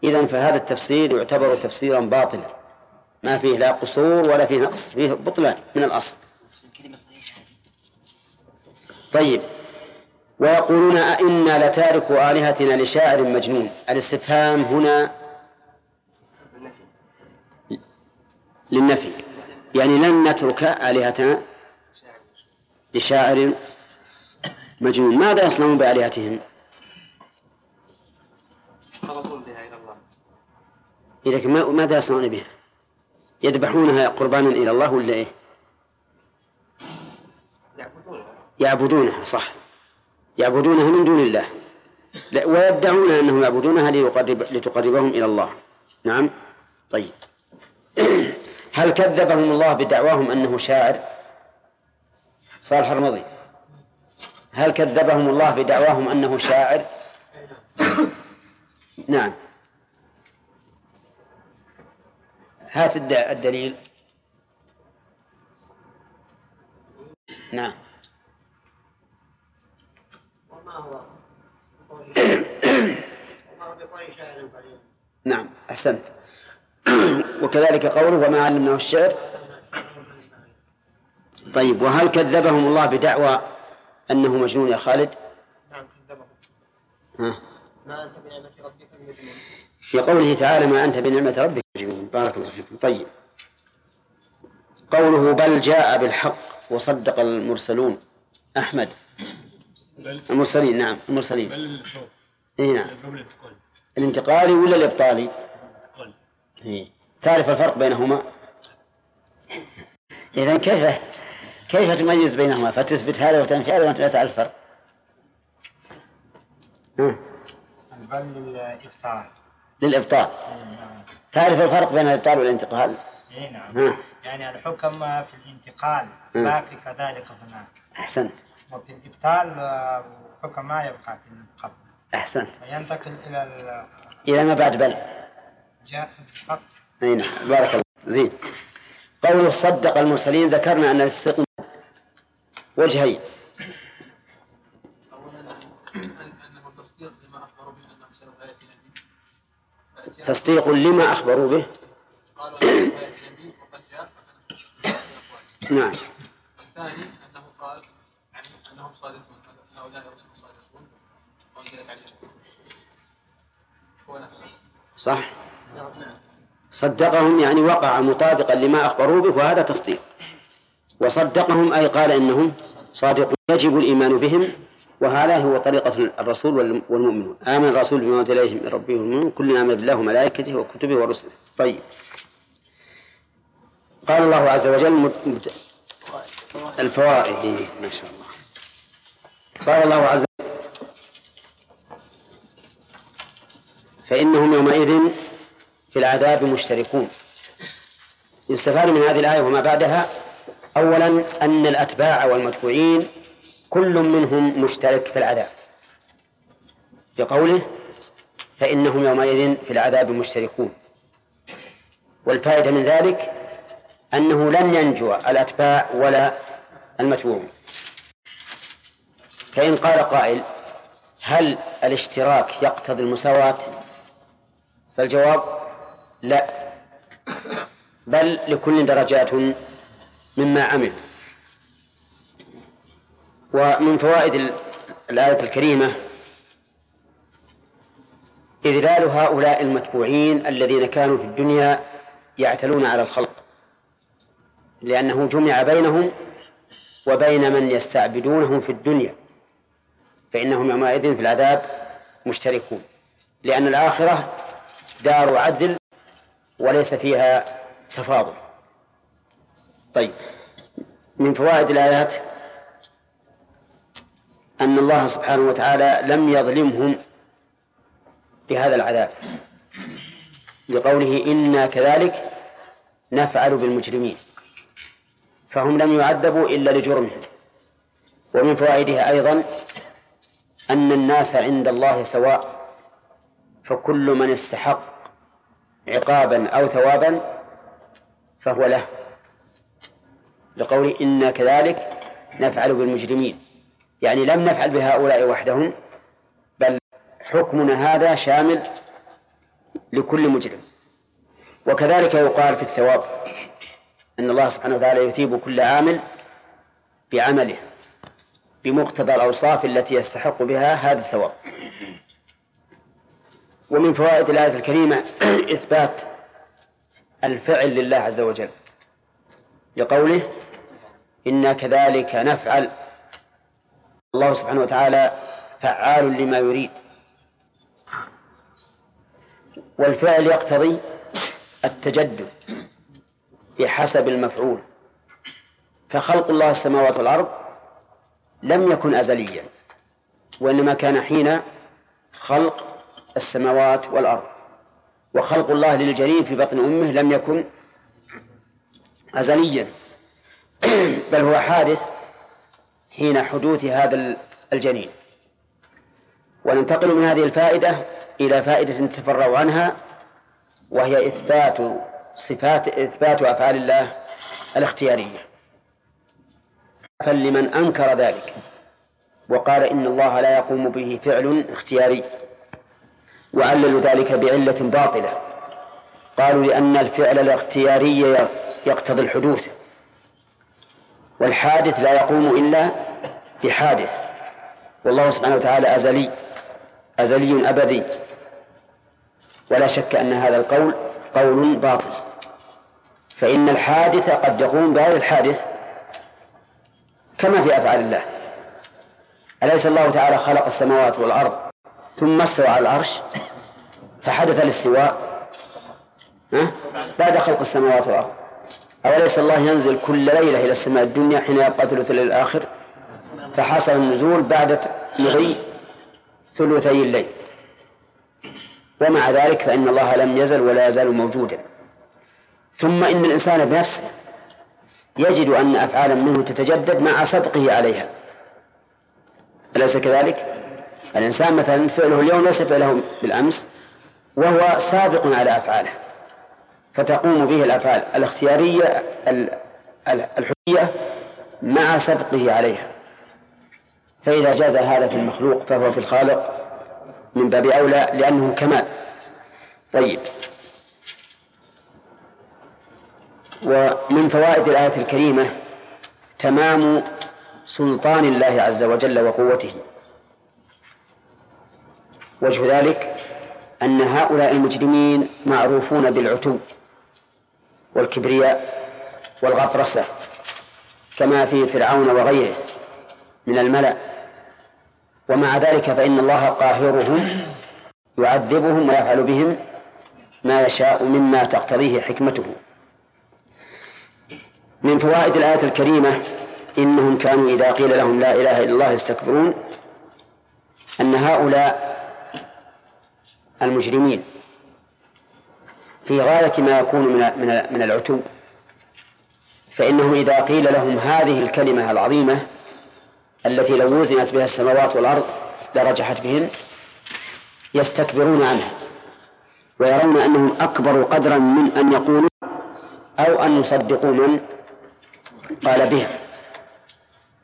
S1: إذا فهذا التفسير يعتبر تفسيرا باطلا. ما فيه لا قصور ولا فيه نقص فيه بطلان من الأصل. طيب. ويقولون أئنا لتارك آلهتنا لشاعر مجنون. الاستفهام هنا للنفي. يعني لن نترك آلهتنا لشاعر مجنون. ماذا يصنعون بآلهتهم؟
S6: يقربون بها إلى الله.
S1: لكن ماذا يصنعون بها؟ يذبحونها قربانا إلى الله ولا إيه؟
S6: يعبدونها.
S1: يعبدونها صح. يعبدونها من دون الله. ويدعون أنهم يعبدونها ليقرب لتقربهم إلى الله. نعم. طيب. [CLEARS THROAT] هل كذبهم الله بدعواهم أنه شاعر؟ صالح الرمضي. هل كذبهم الله بدعواهم أنه شاعر؟ نعم. هات الد- الدليل. نعم.
S5: وما هو
S1: نعم أحسنت. وكذلك قوله وما علمناه الشعر. طيب وهل كذبهم الله بدعوى أنه مجنون يا خالد؟
S5: نعم كذبه.
S1: ها.
S5: ما أنت بنعمة ربك بمجنون
S1: في قوله تعالى ما أنت بنعمة ربك مجنون. بارك الله فيكم. طيب. قوله بل جاء بالحق وصدق المرسلون. أحمد. المرسلين نعم المرسلين. إي نعم. الانتقالي ولا الإبطالي؟ إيه. تعرف الفرق بينهما؟ إذا كيف؟ كيف تميز بينهما؟ فتثبت هذا وتنفي هذا وأنت لا تعرف الفرق؟ ها.
S5: بل للإبطال.
S1: للإبطال. تعرف الفرق بين الإبطال والانتقال؟
S5: اي نعم.
S1: ها.
S5: يعني الحكم في الانتقال
S1: مم.
S5: باقي كذلك هناك.
S1: أحسنت.
S5: وفي الإبطال آه، الحكم ما يبقى في القبل
S1: أحسنت.
S5: فينتقل إلى ال-
S1: إلى ما بعد بل
S5: جاء بالحق
S1: أي نعم. بارك الله. زين. قوله صدق المرسلين ذكرنا أن الاستقامة وجهين.
S8: أولا أنه تصديق لما أخبروا به. أنه يأتينا به فأتينا
S1: تصديق لما أخبروا به
S8: قالوا يأتينا به وقد جاء
S1: نعم.
S8: الثاني أنه قال أنهم صادقون هؤلاء الرسل صادقون وأنزلت عليهم هو نفسه
S1: صح. صدقهم يعني وقع مطابقا لما أخبروا به وهذا تصديق. وصدقهم أي قال إنهم صادقون. يجب الإيمان بهم وهذا هو طريقة الرسول والم- والمؤمنون. آمن الرسول بما أنزل إليه من ربه والمؤمنون كلنا آمن بالله وملائكته وكتبه ورسله. طيب. قال الله عز وجل الفوائد. ما شاء الله. قال الله عز وجل فإنهم يومئذ في العذاب مشتركون. يستفاد من هذه الآية وما بعدها أولا أن الأتباع والمتبوعين كل منهم مشترك في العذاب. بقوله فإنهم يومئذ في العذاب مشتركون. والفائدة من ذلك أنه لن ينجو الأتباع ولا المتبوعون فإن قال قائل هل الاشتراك يقتضي المساواة؟ فالجواب لا بل لكل درجات مما عمل. ومن فوائد ال- الآية الكريمة إذلال هؤلاء المتبوعين الذين كانوا في الدنيا يعتلون على الخلق لأنه جمع بينهم وبين من يستعبدونهم في الدنيا فإنهم يومئذ في العذاب مشتركون. لأن الآخرة دار عدل وليس فيها تفاضل. طيب. من فوائد الآيات أن الله سبحانه وتعالى لم يظلمهم بهذا العذاب لقوله إنا كذلك نفعل بالمجرمين فهم لم يعذبوا إلا لجرمهم. ومن فوائدها أيضا أن الناس عند الله سواء فكل من استحق عقابا أو ثوابا فهو له. لقول إنا كذلك نفعل بالمجرمين. يعني لم نفعل بهؤلاء وحدهم بل حكمنا هذا شامل لكل مجرم. وكذلك يقال في الثواب أن الله سبحانه وتعالى يثيب كل عامل بعمله بمقتضى الأوصاف التي يستحق بها هذا الثواب. ومن فوائد الآية الكريمة [COUGHS] إثبات الفعل لله عز وجل لقوله إنا كذلك نفعل. الله سبحانه وتعالى فعال لما يريد. والفعل يقتضي التجدد بحسب المفعول. فخلق الله السماوات والأرض لم يكن أزليا وإنما كان حين خلق السماوات والأرض. وخلق الله للجنين في بطن أمه لم يكن أزليا. [CLEARS THROAT] بل هو حادث حين حدوث هذا الجنين. وننتقل من هذه الفائدة إلى فائدة نتفرع عنها وهي إثبات صفات إثبات أفعال الله الاختيارية. فلمن أنكر ذلك وقال إن الله لا يقوم به فعل اختياري. وعللوا ذلك بعلة باطلة قالوا لأن الفعل الاختياري يقتضي الحدوث. والحادث لا يقوم إلا بحادث. والله سبحانه وتعالى أزلي أزلي أبدي. ولا شك أن هذا القول قول باطل. فإن الحادث قد يقوم بغير الحادث كما في أفعال الله. أليس الله تعالى خلق السماوات والأرض ثم استوى على العرش فحدث الاستواء بعد خلق السماوات والأرض. أوليس الله ينزل كل ليلة إلى السماء الدنيا حين يبقى ثلث الليل الآخر؟ فحصل النزول بعد مضي ثلثي الليل. ومع ذلك فإن الله لم يزل ولا يزال موجودا. ثم إن الإنسان بنفسه يجد أن أفعالا منه تتجدد مع سبقه عليها. أليس كذلك؟ الإنسان مثلا فعله اليوم ليس فعله بالأمس وهو سابق على أفعاله. فتقوم به الأفعال الاختيارية الحرية مع سبقه عليها. فإذا جاز هذا في المخلوق فهو في الخالق من باب أولى لأنه كمال. طيب. ومن فوائد الآية الكريمة تمام سلطان الله عز وجل وقوته. وجه ذلك أن هؤلاء المجرمين معروفون بالعتو. والكبرياء والغطرسة كما في فرعون وغيره من الملأ. ومع ذلك فإن الله قاهرهم يعذبهم ويفعل بهم ما يشاء مما تقتضيه حكمته. من فوائد الآية الكريمة إنهم كانوا إذا قيل لهم لا إله إلا الله يستكبرون أن هؤلاء المجرمين في غاية ما يكون من من من العتو. فإنهم إذا قيل لهم هذه الكلمة العظيمة التي لو وزنت بها السماوات والأرض لرجحت بهن يستكبرون عنها ويرون أنهم أكبر قدرا من أن يقولوا أو أن يصدقوا من قال بها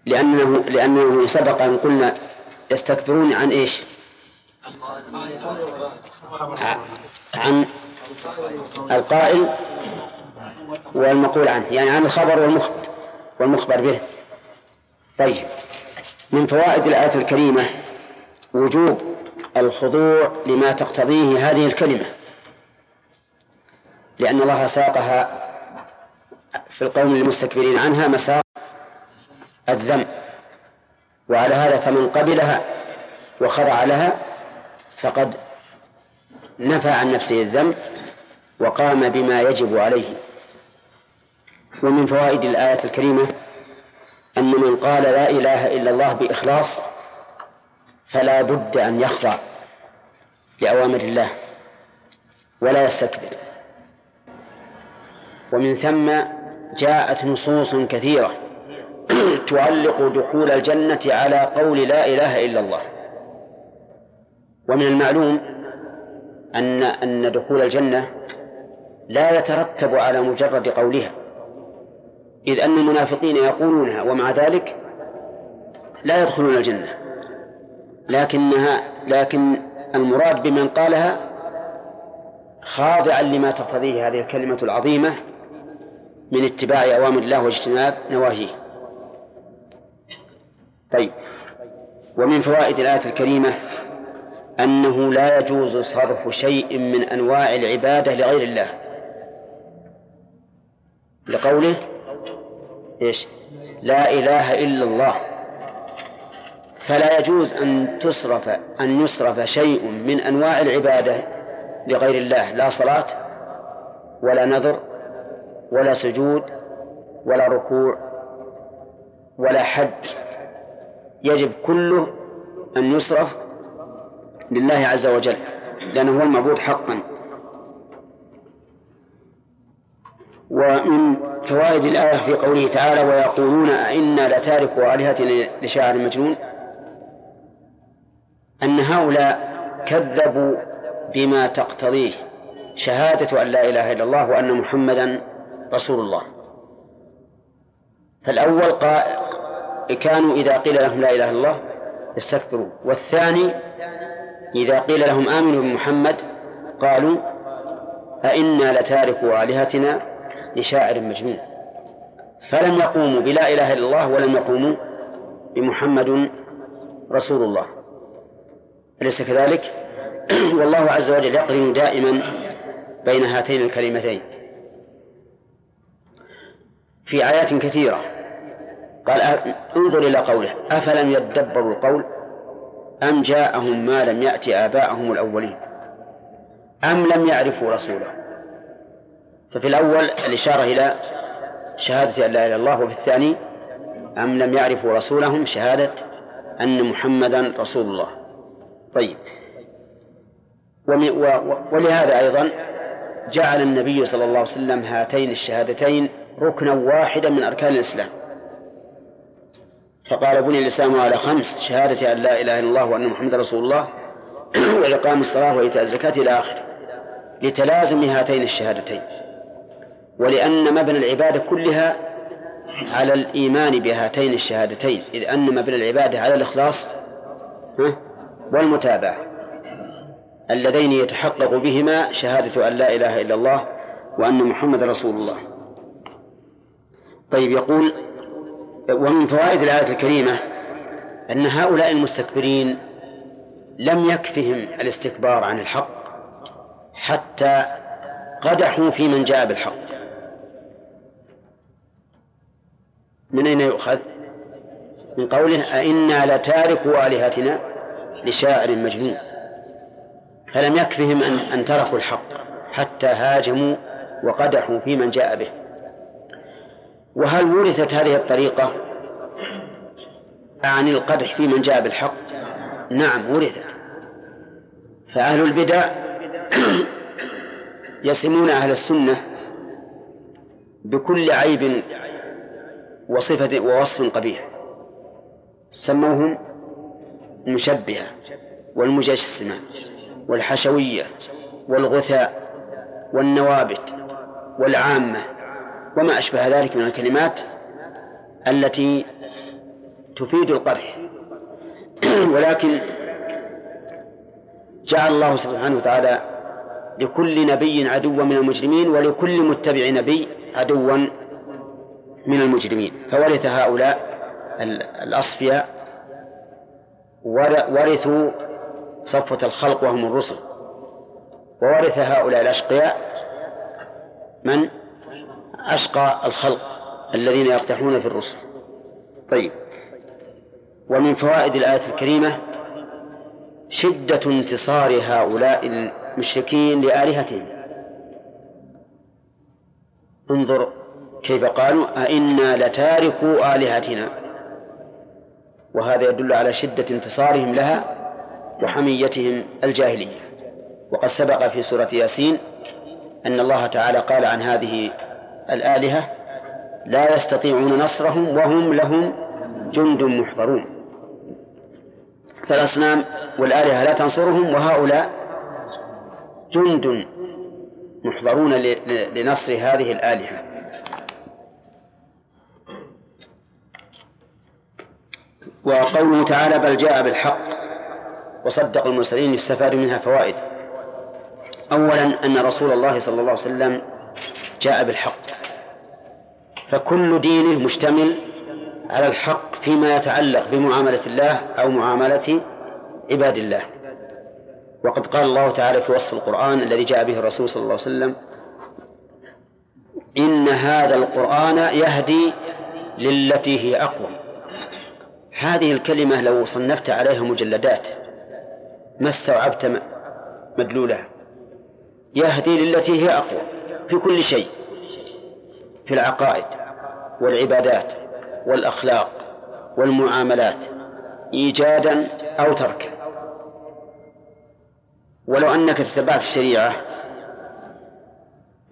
S1: لأنه لأنه سبق أن قلنا يستكبرون عن إيش؟ عن القائل والمقول عنه يعني عن الخبر والمخبر والمخبر به. طيب من فوائد الآية الكريمة وجوب الخضوع لما تقتضيه هذه الكلمة لأن الله ساقها في القوم المستكبرين عنها مساق الذم وعلى هذا فمن قبلها وخضع لها فقد نفى عن نفسه الذنب. وقام بما يجب عليه. ومن فوائد الآية الكريمة أن من قال لا إله إلا الله بإخلاص فلا بد أن يخضع لأوامر الله ولا يستكبر. ومن ثم جاءت نصوص كثيرة [CLEARS THROAT] تعلق دخول الجنة على قول لا إله إلا الله. ومن المعلوم أن أن دخول الجنة لا يترتب على مجرد قولها. إذ أن المنافقين يقولونها ومع ذلك لا يدخلون الجنة. لكنها لكن المراد بمن قالها خاضعا لما تقتضيه هذه الكلمة العظيمة من اتباع أوامر الله واجتناب نواهيه. طيب. ومن فوائد الآية الكريمة أنه لا يجوز صرف شيء من أنواع العبادة لغير الله. لقوله إيش؟ لا إله إلا الله. فلا يجوز أن تصرف أن يصرف شيء من أنواع العبادة لغير الله لا صلاة ولا نذر ولا سجود ولا ركوع ولا حج. يجب كله أن يصرف لله عز وجل لأنه هو المعبود حقا. ومن فوائد الآية في قوله تعالى ويقولون أئنا لتاركوا آلهتنا لشاعر مجنون أن هؤلاء كذبوا بما تقتضيه شهادة أن لا إله إلا الله وأن محمدا رسول الله فالأول. كانوا إذا قيل لهم لا إله إلا الله استكبروا والثاني إذا قيل لهم آمنوا بمحمد قالوا أئنا لتاركوا آلهتنا لشاعر مجنون. فلم يقوموا بلا إله إلا الله ولم يقوموا بمحمد رسول الله. أليس كذلك؟ [CLEARS THROAT] والله عز وجل يقرن دائما بين هاتين الكلمتين. في آيات كثيرة قال انظر إلى قوله أفلم يدبروا القول أم جاءهم ما لم يأت آباءهم الأولين؟ أم لم يعرفوا رسوله؟ ففي الأول الإشارة إلى شهادة أن لا إله إلا الله وفي الثاني أم لم يعرفوا رسولهم شهادة أن محمدا رسول الله. طيب. ولهذا أيضا جعل النبي صلى الله عليه وسلم هاتين الشهادتين ركنا واحدا من أركان الإسلام. فقال بني الإسلام على خمس شهادة أن لا إله إلا الله وأن محمد رسول الله [CLEARS THROAT] وإقام الصلاة وإيتاء الزكاة إلى آخره. لتلازم هاتين الشهادتين. ولأن مبنى العبادة كلها على الإيمان بهاتين الشهادتين إذ أن مبنى العبادة على الإخلاص والمتابعة اللذين يتحقق بهما شهادة أن لا إله إلا الله وأن محمد رسول الله. طيب يقول ومن فوائد الآية الكريمة أن هؤلاء المستكبرين لم يكفهم الاستكبار عن الحق حتى قدحوا في من جاء بالحق. من أين يؤخذ؟ من قوله أئنا لتاركوا آلهتنا لشاعر مجنون. فلم يكفهم أن أن تركوا الحق حتى هاجموا وقدحوا في من جاء به. وهل ورثت هذه الطريقة عن القدح في من جاء بالحق؟ نعم ورثت. فأهل البدع يسمون أهل السنة بكل عيب وصفة ووصف قبيح. سموهم المشبهة والمجسمة والحشوية والغثاء والنوابت والعامة وما أشبه ذلك من الكلمات التي تفيد القدح. [CLEARS THROAT] ولكن جعل الله سبحانه وتعالى لكل نبي عدوا من المجرمين ولكل متبع نبي عدوا من المجرمين. فورث هؤلاء الأصفياء ورثوا صفوة الخلق وهم الرسل. وورث هؤلاء الأشقياء من؟ أشقى الخلق الذين يرتاحون في الرسل. طيب. ومن فوائد الآية الكريمة شدة انتصار هؤلاء المشركين لآلهتهم. انظر كيف قالوا أئنا لتاركوا آلهتنا. وهذا يدل على شدة انتصارهم لها وحميتهم الجاهلية. وقد سبق في سورة ياسين أن الله تعالى قال عن هذه الآلهة لا يستطيعون نصرهم وهم لهم جند محضرون. فالأصنام والآلهة لا تنصرهم وهؤلاء جند محضرون لنصر هذه الآلهة. وقوله تعالى بل جاء بالحق وصدق المرسلين يستفاد منها فوائد. أولا أن رسول الله صلى الله عليه وسلم جاء بالحق. فكل دينه مشتمل على الحق فيما يتعلق بمعاملة الله أو معاملة عباد الله. وقد قال الله تعالى في وصف القرآن الذي جاء به الرسول صلى الله عليه وسلم إن هذا القرآن يهدي للتي هي أقوم. هذه الكلمة لو صنفت عليها مجلدات ما استوعبت مدلولها. يهدي للتي هي أقوى في كل شيء في العقائد والعبادات والأخلاق والمعاملات إيجادا أو تركا. ولو أنك تتبعت الشريعة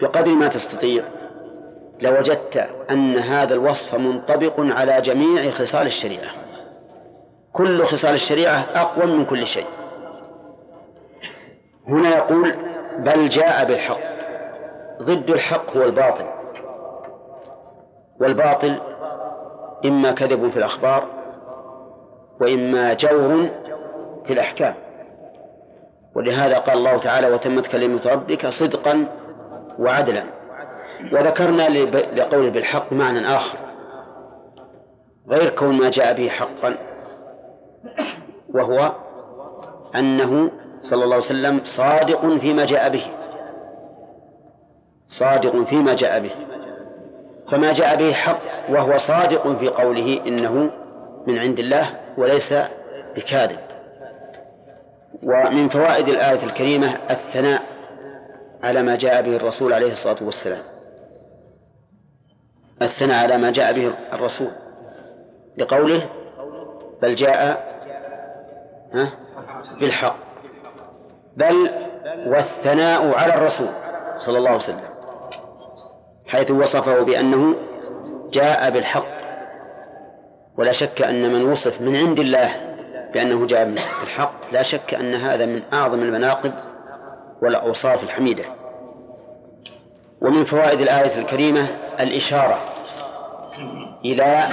S1: بقدر ما تستطيع لوجدت أن هذا الوصف منطبق على جميع خصال الشريعة. كل خصال الشريعة أقوى من كل شيء. هنا يقول بل جاء بالحق. ضد الحق هو الباطل. والباطل إما كذب في الأخبار وإما جور في الأحكام. ولهذا قال الله تعالى وتمت كلمة ربك صدقا وعدلا. وذكرنا لقوله بالحق معنى آخر. غير كون ما جاء به حقا وهو أنه صلى الله عليه وسلم صادق فيما جاء به. صادق فيما جاء به. فما جاء به حق وهو صادق في قوله إنه من عند الله وليس بكاذب. ومن فوائد الآية الكريمة الثناء على ما جاء به الرسول عليه الصلاة والسلام. الثناء على ما جاء به الرسول لقوله بل جاء بالحق. بل والثناء على الرسول صلى الله عليه وسلم حيث وصفه بأنه جاء بالحق. ولا شك أن من وصف من عند الله بأنه جاء بالحق لا شك أن هذا من أعظم المناقب والأوصاف الحميدة. ومن فوائد الآية الكريمة الإشارة إلى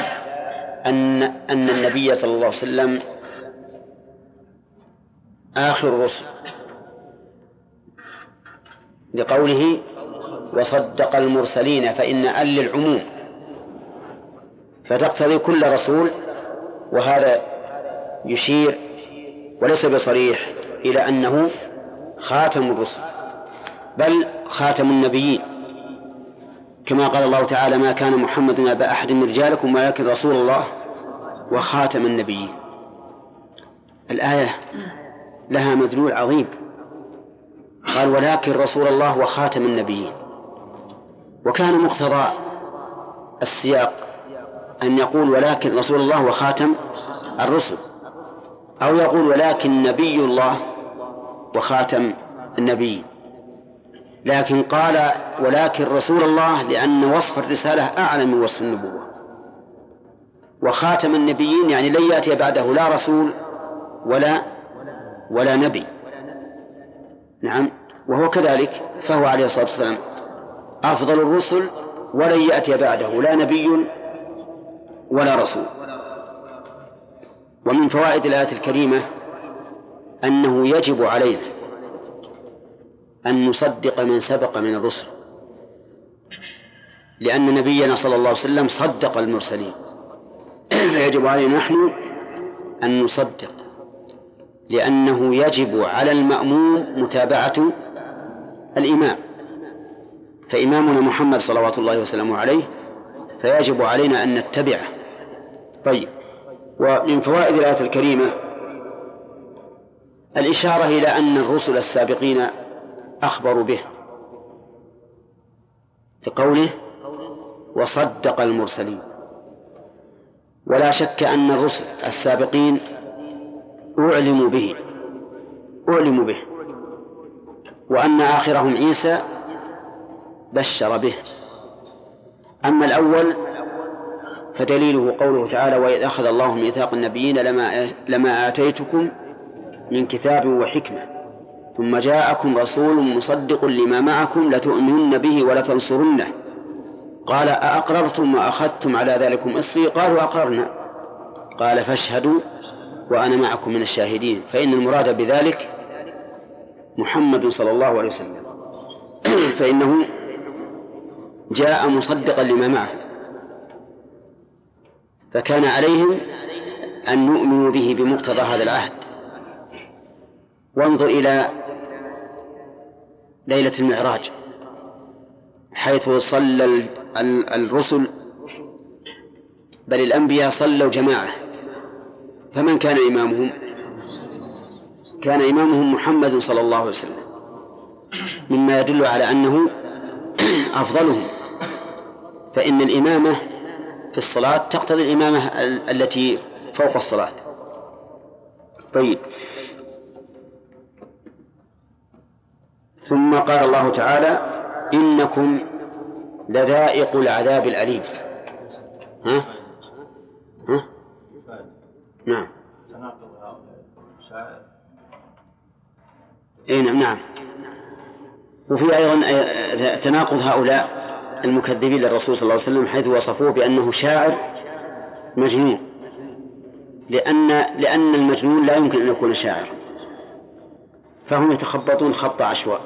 S1: أن أن النبي صلى الله عليه وسلم آخر الرسل لقوله وصدق المرسلين فإن أل للعموم فتقتضي كل رسول وهذا يشير وليس بصريح إلى أنه خاتم الرسل بل خاتم النبيين كما قال الله تعالى ما كان محمد أبا أحد من رجالكم ولكن رسول الله وخاتم النبيين الآية لها مدلول عظيم. قال ولكن رسول الله وخاتم النبيين وكان مقتضى السياق أن يقول ولكن رسول الله وخاتم الرسل. أو يقول ولكن نبي الله وخاتم النبيين لكن قال ولكن رسول الله لأن وصف الرسالة أعلى من وصف النبوة. وخاتم النبيين يعني لن يأتي بعده لا رسول ولا ولا نبي. نعم وهو كذلك فهو عليه الصلاة والسلام أفضل الرسل ولن يأتي بعده لا نبي ولا رسول. ومن فوائد الآية الكريمة أنه يجب علينا أن نصدق من سبق من الرسل لأن نبينا صلى الله عليه وسلم صدق المرسلين. فيجب علينا نحن أن نصدق لأنه يجب على المأموم متابعة الإمام. فإمامنا محمد صلوات الله وسلامه عليه فيجب علينا أن نتبعه. طيب ومن فوائد الآية الكريمة الإشارة إلى أن الرسل السابقين أخبروا به لقوله وصدق المرسلين ولا شك أن الرسل السابقين أعلموا به أعلموا به وأن آخرهم عيسى بشر به. أما الأول فدليله قوله تعالى وإذ أخذ الله ميثاق النبيين لما لما آتيتكم من كتاب وحكمة ثم جاءكم رسول مصدق لما معكم لتؤمنن به ولتنصرنه. قال أأقررتم وأخذتم على ذلكم إصري؟ قالوا أقررنا. قال فاشهدوا وأنا معكم من الشاهدين. فإن المراد بذلك محمد صلى الله عليه وسلم. [CLEARS THROAT] فإنه جاء مصدقا لما معه. فكان عليهم أن يؤمنوا به بمقتضى هذا العهد. وانظر إلى ليلة المعراج حيث صلى الرسل بل الأنبياء صلوا جماعة. فمن كان إمامهم؟ كان إمامهم محمد صلى الله عليه وسلم. مما يدل على أنه [CLEARS THROAT] أفضلهم. فإن الإمامة في الصلاة تقتضي الإمامة التي فوق الصلاة. طيب. ثم قال الله تعالى إنكم لذائق العذاب الأليم. ها؟ ها؟ نعم. اي نعم نعم. وفي أيضا تناقض هؤلاء المكذبين للرسول صلى الله عليه وسلم حيث وصفوه بأنه شاعر مجنون. لأن لأن المجنون لا يمكن أن يكون شاعر فهم يتخبطون خط عشواء.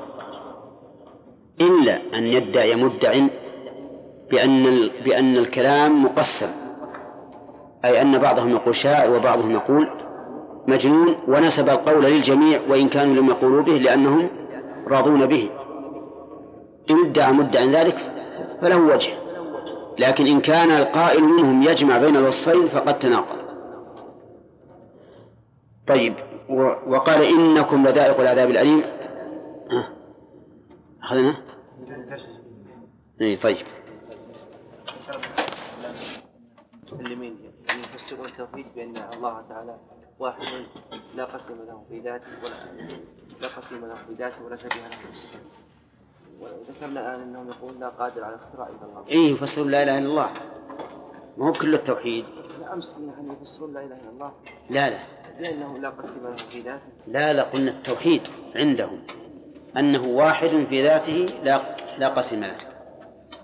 S1: إلا أن يدعي مدع بأن بأن الكلام مقسم. أي أن بعضهم يقول شاعر وبعضهم يقول مجنون ونسب القول للجميع وإن كانوا لم يقولوا به لأنهم راضون به. إن ادعى مدعي ذلك فله وجه. لكن إن كان القائل منهم يجمع بين الوصفين فقد تناقض. طيب وقال إنكم لذائق العذاب الأليم. أخذنا؟ إيه طيب.
S9: المسلمين يفسرون التوحيد بأن الله تعالى واحد لا قسم له في ذاته ولا لا قسم له في ذاته ولا شبيه له في صفاته وذكرنا الآن أنهم يقولون لا قادر على اختراع إلا الله.
S1: إيه يفسرون لا إله إلا الله. ما هو كل التوحيد.
S9: لا أمس نحن يفسرون لا إله إلا الله.
S1: لا لا.
S9: لأنه لا قسم له في ذاته.
S1: لا لا قلنا التوحيد عندهم. أنه واحد في ذاته لا لا قسم له.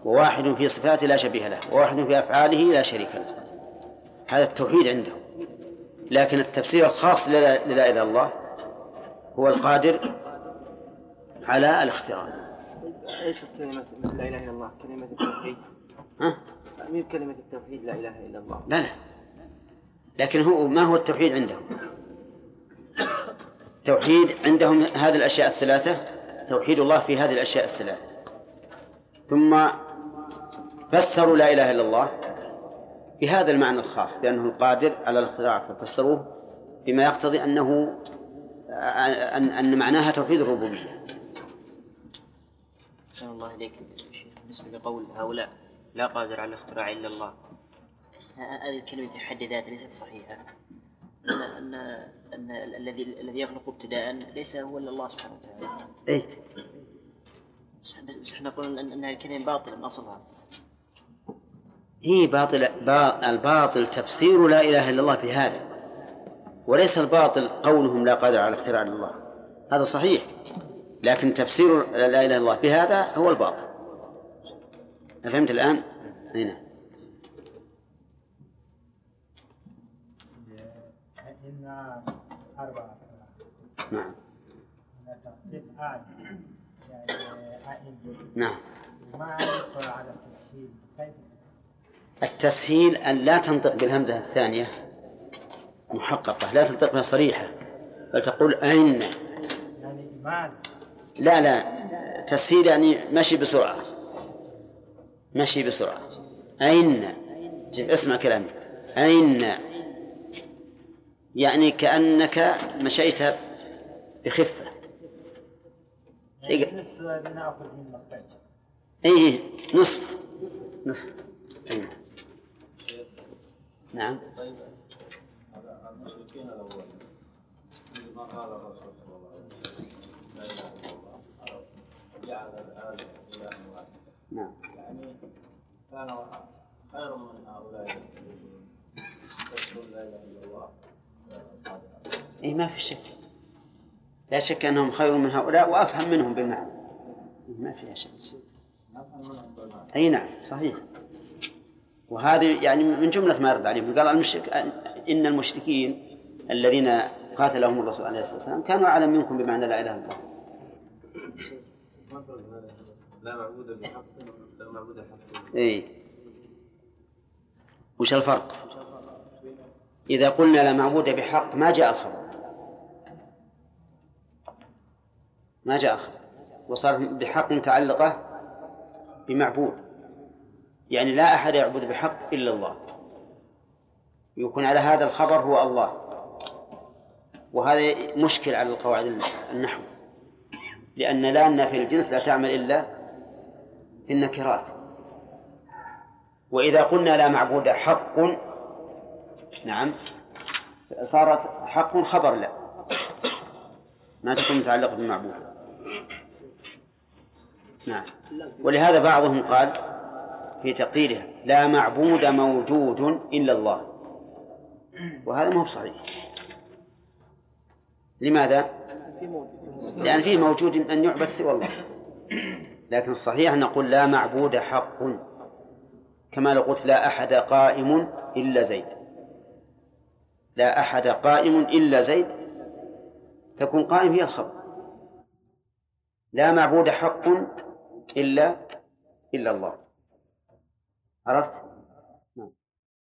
S1: وواحد في صفاته لا شبيه له وواحد في أفعاله لا شريك له. هذا التوحيد عندهم. لكن التفسير الخاص لا إله إلا الله هو القادر على الاختراع
S9: ليست كلمة لا إله إلا الله كلمة التوحيد.
S1: ها؟
S9: مين كلمة التوحيد لا إله إلا الله؟
S1: بلى. لكن هو ما هو التوحيد عندهم؟ التوحيد عندهم هذه الأشياء الثلاثة توحيد الله في هذه الأشياء الثلاثة. ثم فسروا لا إله إلا الله بهذا المعنى الخاص بأنه القادر على الاختراع ففسروه بما يقتضي أنه أن أن معناها توحيد الربوبية.
S3: أحسن الله إليك بالنسبة لقول هؤلاء لا قادر على الاختراع إلا الله هذه الكلمة في حد ذاتها ليست صحيحة أن أن أن الذي الذي يخلق ابتداء ليس هو إلا الله سبحانه وتعالى.
S1: إيه
S3: بس إحنا نقول أن هذه الكلمة باطلة من أصلها.
S1: هي باطل با الباطل تفسير لا إله إلا الله بهذا وليس الباطل قولهم لا قادر على اختراع الله. هذا صحيح لكن تفسير لا إله إلا الله بهذا هو الباطل. فهمت الآن؟ هنا نعم. نعم
S5: ما أعرف على التسهيل كيف
S1: التسهيل أن لا تنطق بالهمزة الثانية محققة لا تنطق بها صريحة بل تقول أين. لا لا تسهيل يعني مشي بسرعة مشي بسرعة. أين. جيب اسمع كلامي. أين. يعني كأنك مشيت بخفة.
S5: يعني نص بناخذ من مقطع
S1: اي نصف نصف. أي نعم.
S2: طيب المشركين الأول ما قال الرسول صلى الله عليه وسلم لا اله الا الله جعل الآلهة إلها واحدا
S1: نعم.
S2: يعني كان خير من هؤلاء يقولون لا اله الا الله
S1: اي ما في شك. لا شك أنهم خير من هؤلاء وأفهم منهم بالمعنى. ما فيها شك. أي نعم صحيح. وهذه يعني من جملة ما يرد عليهم. قال المشرك إن المشركين الذين قاتلهم الرسول عليه الصلاة والسلام كانوا أعلم منكم بمعنى لا إله إلا الله.
S8: لا معبود بحق لا معبود بحق
S1: إي وش الفرق؟ إذا قلنا لا معبود بحق ما جاء الخبر. ما جاء الخبر. وصارت بحق متعلقة بمعبود. يعني لا أحد يعبد بحق إلا الله. يكون على هذا الخبر هو الله. وهذا مشكل على القواعد النحو. لأن لا النافي الجنس لا تعمل إلا في النكرات. وإذا قلنا لا معبود حق نعم صارت حق خبر لا. ما تكون متعلقة بالمعبود. نعم. ولهذا بعضهم قال في تقديرها لا معبود موجود إلا الله. وهذا ما هو بصحيح. لماذا؟ لأن فيه موجود أن يعبد سوى الله. لكن الصحيح أن نقول لا معبود حق. كما لو قلت لا أحد قائم إلا زيد. لا أحد قائم إلا زيد. تكون قائم هي الخبر. لا معبود حق إلا إلا الله. عرفت؟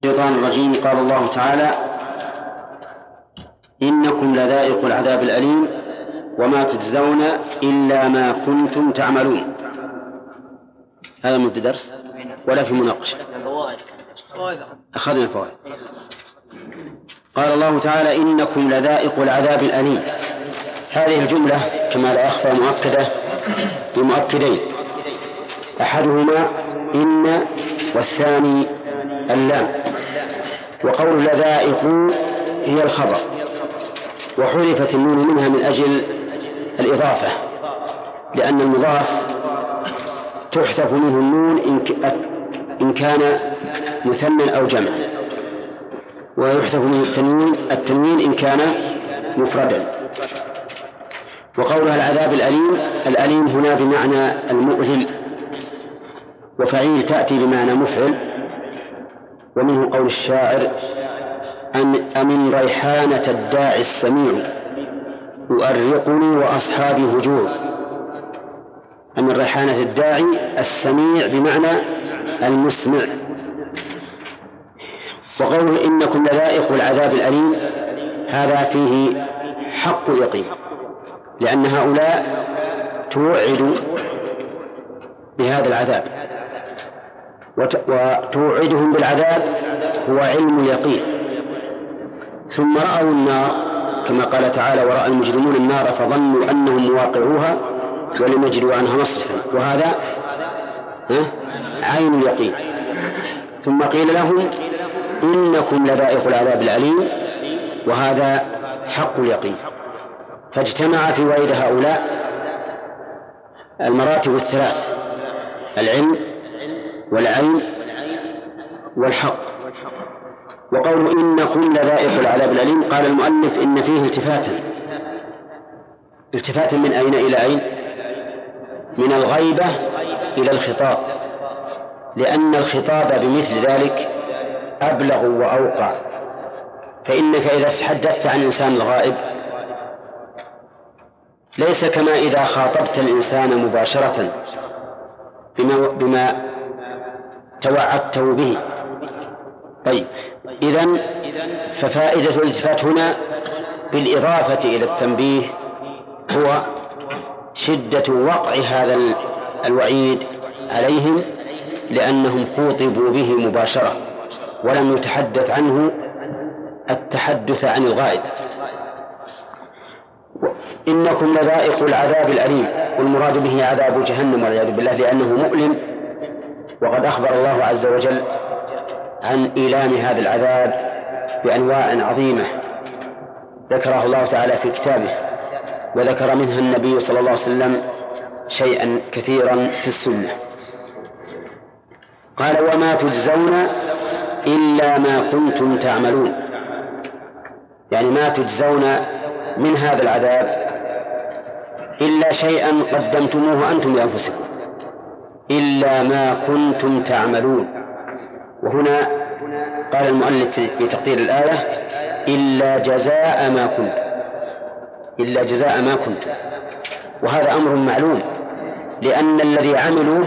S1: الشيطان الرجيم. قال الله تعالى إنكم لذائق العذاب الأليم وما تجزون إلا ما كنتم تعملون. هذا مو درس ولا في مناقشة. أخذنا فوائد. قال الله تعالى إنكم لذائق العذاب الأليم. هذه الجملة كما لا يخفى مؤكدة بمؤكدين. أحدهما إن والثاني اللام. وقول لذائق هي الخبر. وحذفت النون منها من أجل الإضافة لأن المضاف تحذف منه النون إن كان مثنى أو جمعا ويحذف منه التنوين التنوين إن كان مفردا. وقولها العذاب الأليم الأليم هنا بمعنى المؤلم وفعيل تأتي بمعنى مفعل ومنه قول الشاعر أم أمن ريحانة الداعي السميع يؤرقني وأصحابي هجوع أمن ريحانة الداعي السميع بمعنى المسمع. وقوله إنكم لذائق العذاب الأليم هذا فيه حق اليقين لأن هؤلاء توعد بهذا العذاب. وتوعدهم بالعذاب هو علم اليقين ثم رأوا النار كما قال تعالى ورأى المجرمون النار فظنوا أنهم مواقعوها ولم يجدوا عنها مصرفا. وهذا عين اليقين. ثم قيل لهم إنكم لذائق العذاب الأليم وهذا حق اليقين. فاجتمع في وعيد هؤلاء المراتب الثلاث العلم والعين والحق. وقوله إنكم لذائق العذاب الأليم قال المؤلف إن فيه التفاتا التفاتا من أين إلى أين؟ من الغيبة إلى الخطاب. لأن الخطاب بمثل ذلك أبلغ وأوقع. فإنك إذا تحدثت عن الإنسان الغائب ليس كما إذا خاطبت الإنسان مباشرة بما, بما توعدته به. طيب إذا ففائدة الالتفات هنا بالإضافة إلى التنبيه هو شدة وقع هذا الوعيد عليهم لأنهم خوطبوا به مباشرة ولم يتحدث عنه التحدث عن الغائب. إنكم لذائق العذاب الأليم والمراد به عذاب جهنم والعياذ بالله لأنه مؤلم وقد أخبر الله عز وجل عن إيلام هذا العذاب بأنواع عظيمة ذكرها الله تعالى في كتابه وذكر منها النبي صلى الله عليه وسلم شيئا كثيرا في السنة. قال وما تجزون إلا ما كنتم تعملون. يعني ما تجزون من هذا العذاب إلا شيئا قدمتموه أنتم لأنفسكم. إلا ما كنتم تعملون. وهنا قال المؤلف في تقدير الآية إلا جزاء ما كنتم. إلا جزاء ما كنتم. وهذا أمر معلوم لأن الذي عملوه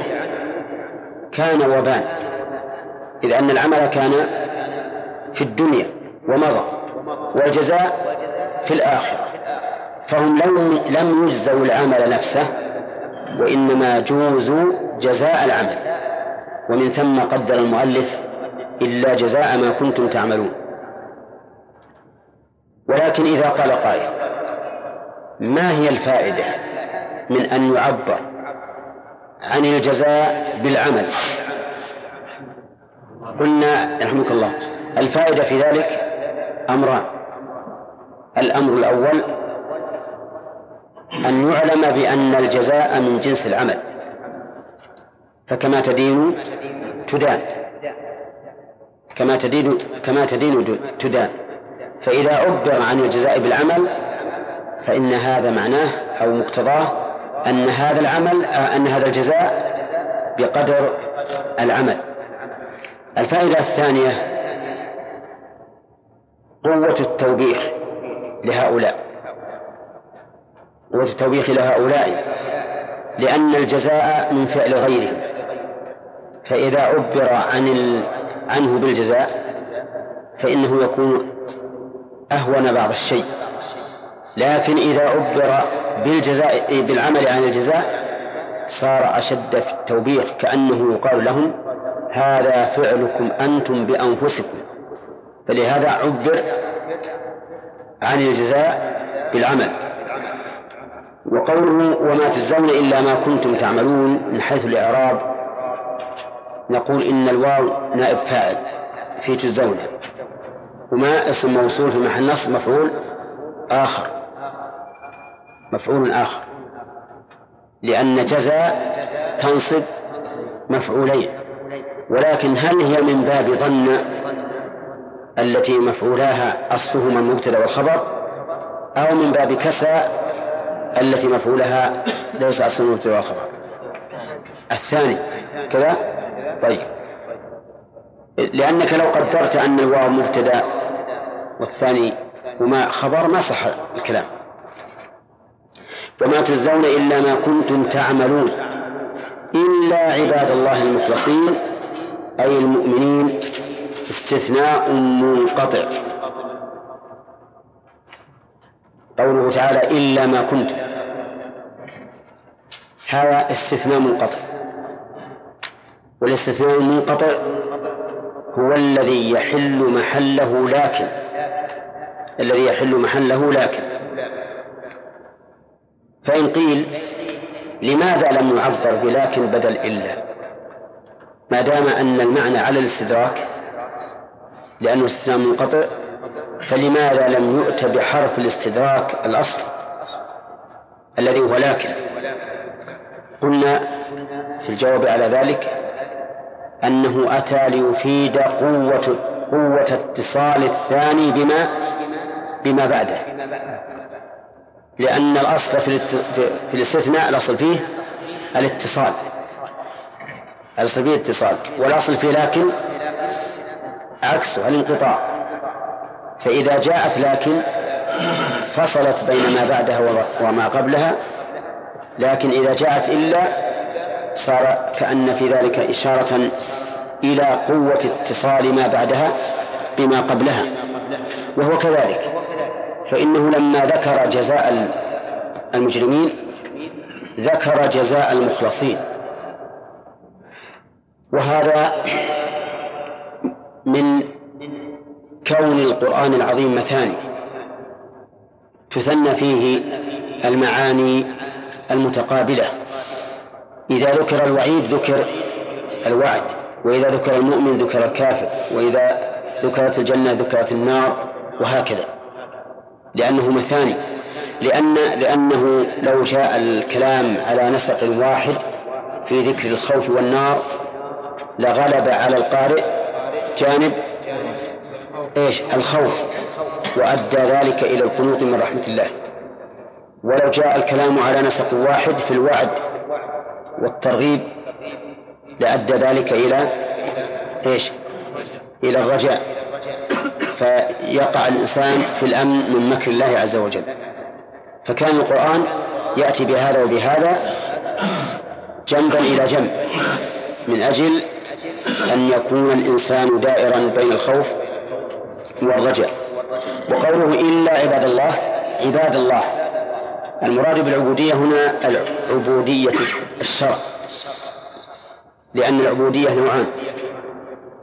S1: كان وبان إذ أن العمل كان في الدنيا ومضى والجزاء في الآخرة. فهم لم لم يجزوا العمل نفسه وإنما جوزوا جزاء العمل. ومن ثم قدر المؤلف إلا جزاء ما كنتم تعملون. ولكن إذا قال قائل ما هي الفائدة من أن يعبر عن الجزاء بالعمل؟ قلنا رحمك الله الفائدة في ذلك أمران. الأمر الأول أن يعلم بأن الجزاء من جنس العمل. فكما تدين تدان. كما تدين كما تدين تدان. فإذا عبر عن الجزاء بالعمل فإن هذا معناه أو مقتضاه أن هذا العمل أن هذا الجزاء بقدر العمل. الفائدة الثانية قوة التوبيخ لهؤلاء. قوة التوبيخ لهؤلاء لأن الجزاء من فعل غيرهم. فإذا عبر عن ال... عنه بالجزاء فإنه يكون أهون بعض الشيء. لكن إذا عبر بالجزاء بالعمل عن الجزاء صار أشد في التوبيخ كأنه يقال لهم هذا فعلكم أنتم بأنفسكم. فلهذا عبر عن الجزاء بالعمل. وقوله وما تجزون إلا ما كنتم تعملون من حيث الإعراب نقول إن الواو نائب فاعل في تجزون وما اسم موصول في محل نصب مفعول آخر. مفعول آخر. لأن جزاء تنصب مفعولين. ولكن هل هي من باب ظن التي مفعولاها أصلهما المبتدأ والخبر؟ أو من باب كسى التي مفعولها ليس أصل المبتدأ والخبر؟ الثاني. كذا؟ طيب. لأنك لو قدرت أن الواو مبتدأ والثاني وما خبر ما صح الكلام. وما تجزون إلا ما كنتم تعملون. إلا عباد الله المخلصين أي المؤمنين استثناء منقطع. قوله تعالى إلا ما كنتم. هذا استثناء منقطع. والاستثناء المنقطع هو الذي يحل محله لكن. الذي يحل محله لكن. فإن قيل لماذا لم يعبر بلكن بدل إلا؟ ما دام أن المعنى على الاستدراك لأنه استثناء منقطع فلماذا لم يؤت بحرف الاستدراك الأصل الذي هو لكن؟ قلنا في الجواب على ذلك أنه أتى ليفيد قوة قوة اتصال الثاني بما بما بعده. لأن الأصل في, في الاستثناء الأصل فيه الاتصال. الأصل فيه الاتصال والأصل فيه لكن عكسه الانقطاع. فإذا جاءت لكن فصلت بين ما بعدها وما قبلها. لكن إذا جاءت إلا صار كأن في ذلك إشارة إلى قوة اتصال ما بعدها بما قبلها وهو كذلك. فإنه لما ذكر جزاء المجرمين ذكر جزاء المخلصين. وهذا من كون القرآن العظيم مثاني تثنى فيه المعاني المتقابلة. إذا ذكر الوعيد ذكر الوعد. وإذا ذكر المؤمن ذكر الكافر وإذا ذكرت الجنة ذكرت النار وهكذا. لأنه مثاني. لأن لأنه لو جاء الكلام على نسق واحد في ذكر الخوف والنار لغلب على القارئ جانب إيش؟ الخوف وأدى ذلك إلى القنوط من رحمة الله. ولو جاء الكلام على نسق واحد في الوعد والترغيب لأدى ذلك إلى إيش؟ إلى الرجاء. فيقع الإنسان في الأمن من مكر الله عز وجل. فكان القرآن يأتي بهذا وبهذا جنبا إلى جنب من أجل أن يكون الإنسان دائرا بين الخوف والرجاء. وقوله إلا عباد الله عباد الله المراد بالعبودية هنا العبودية الشرع. لأن العبودية نوعان.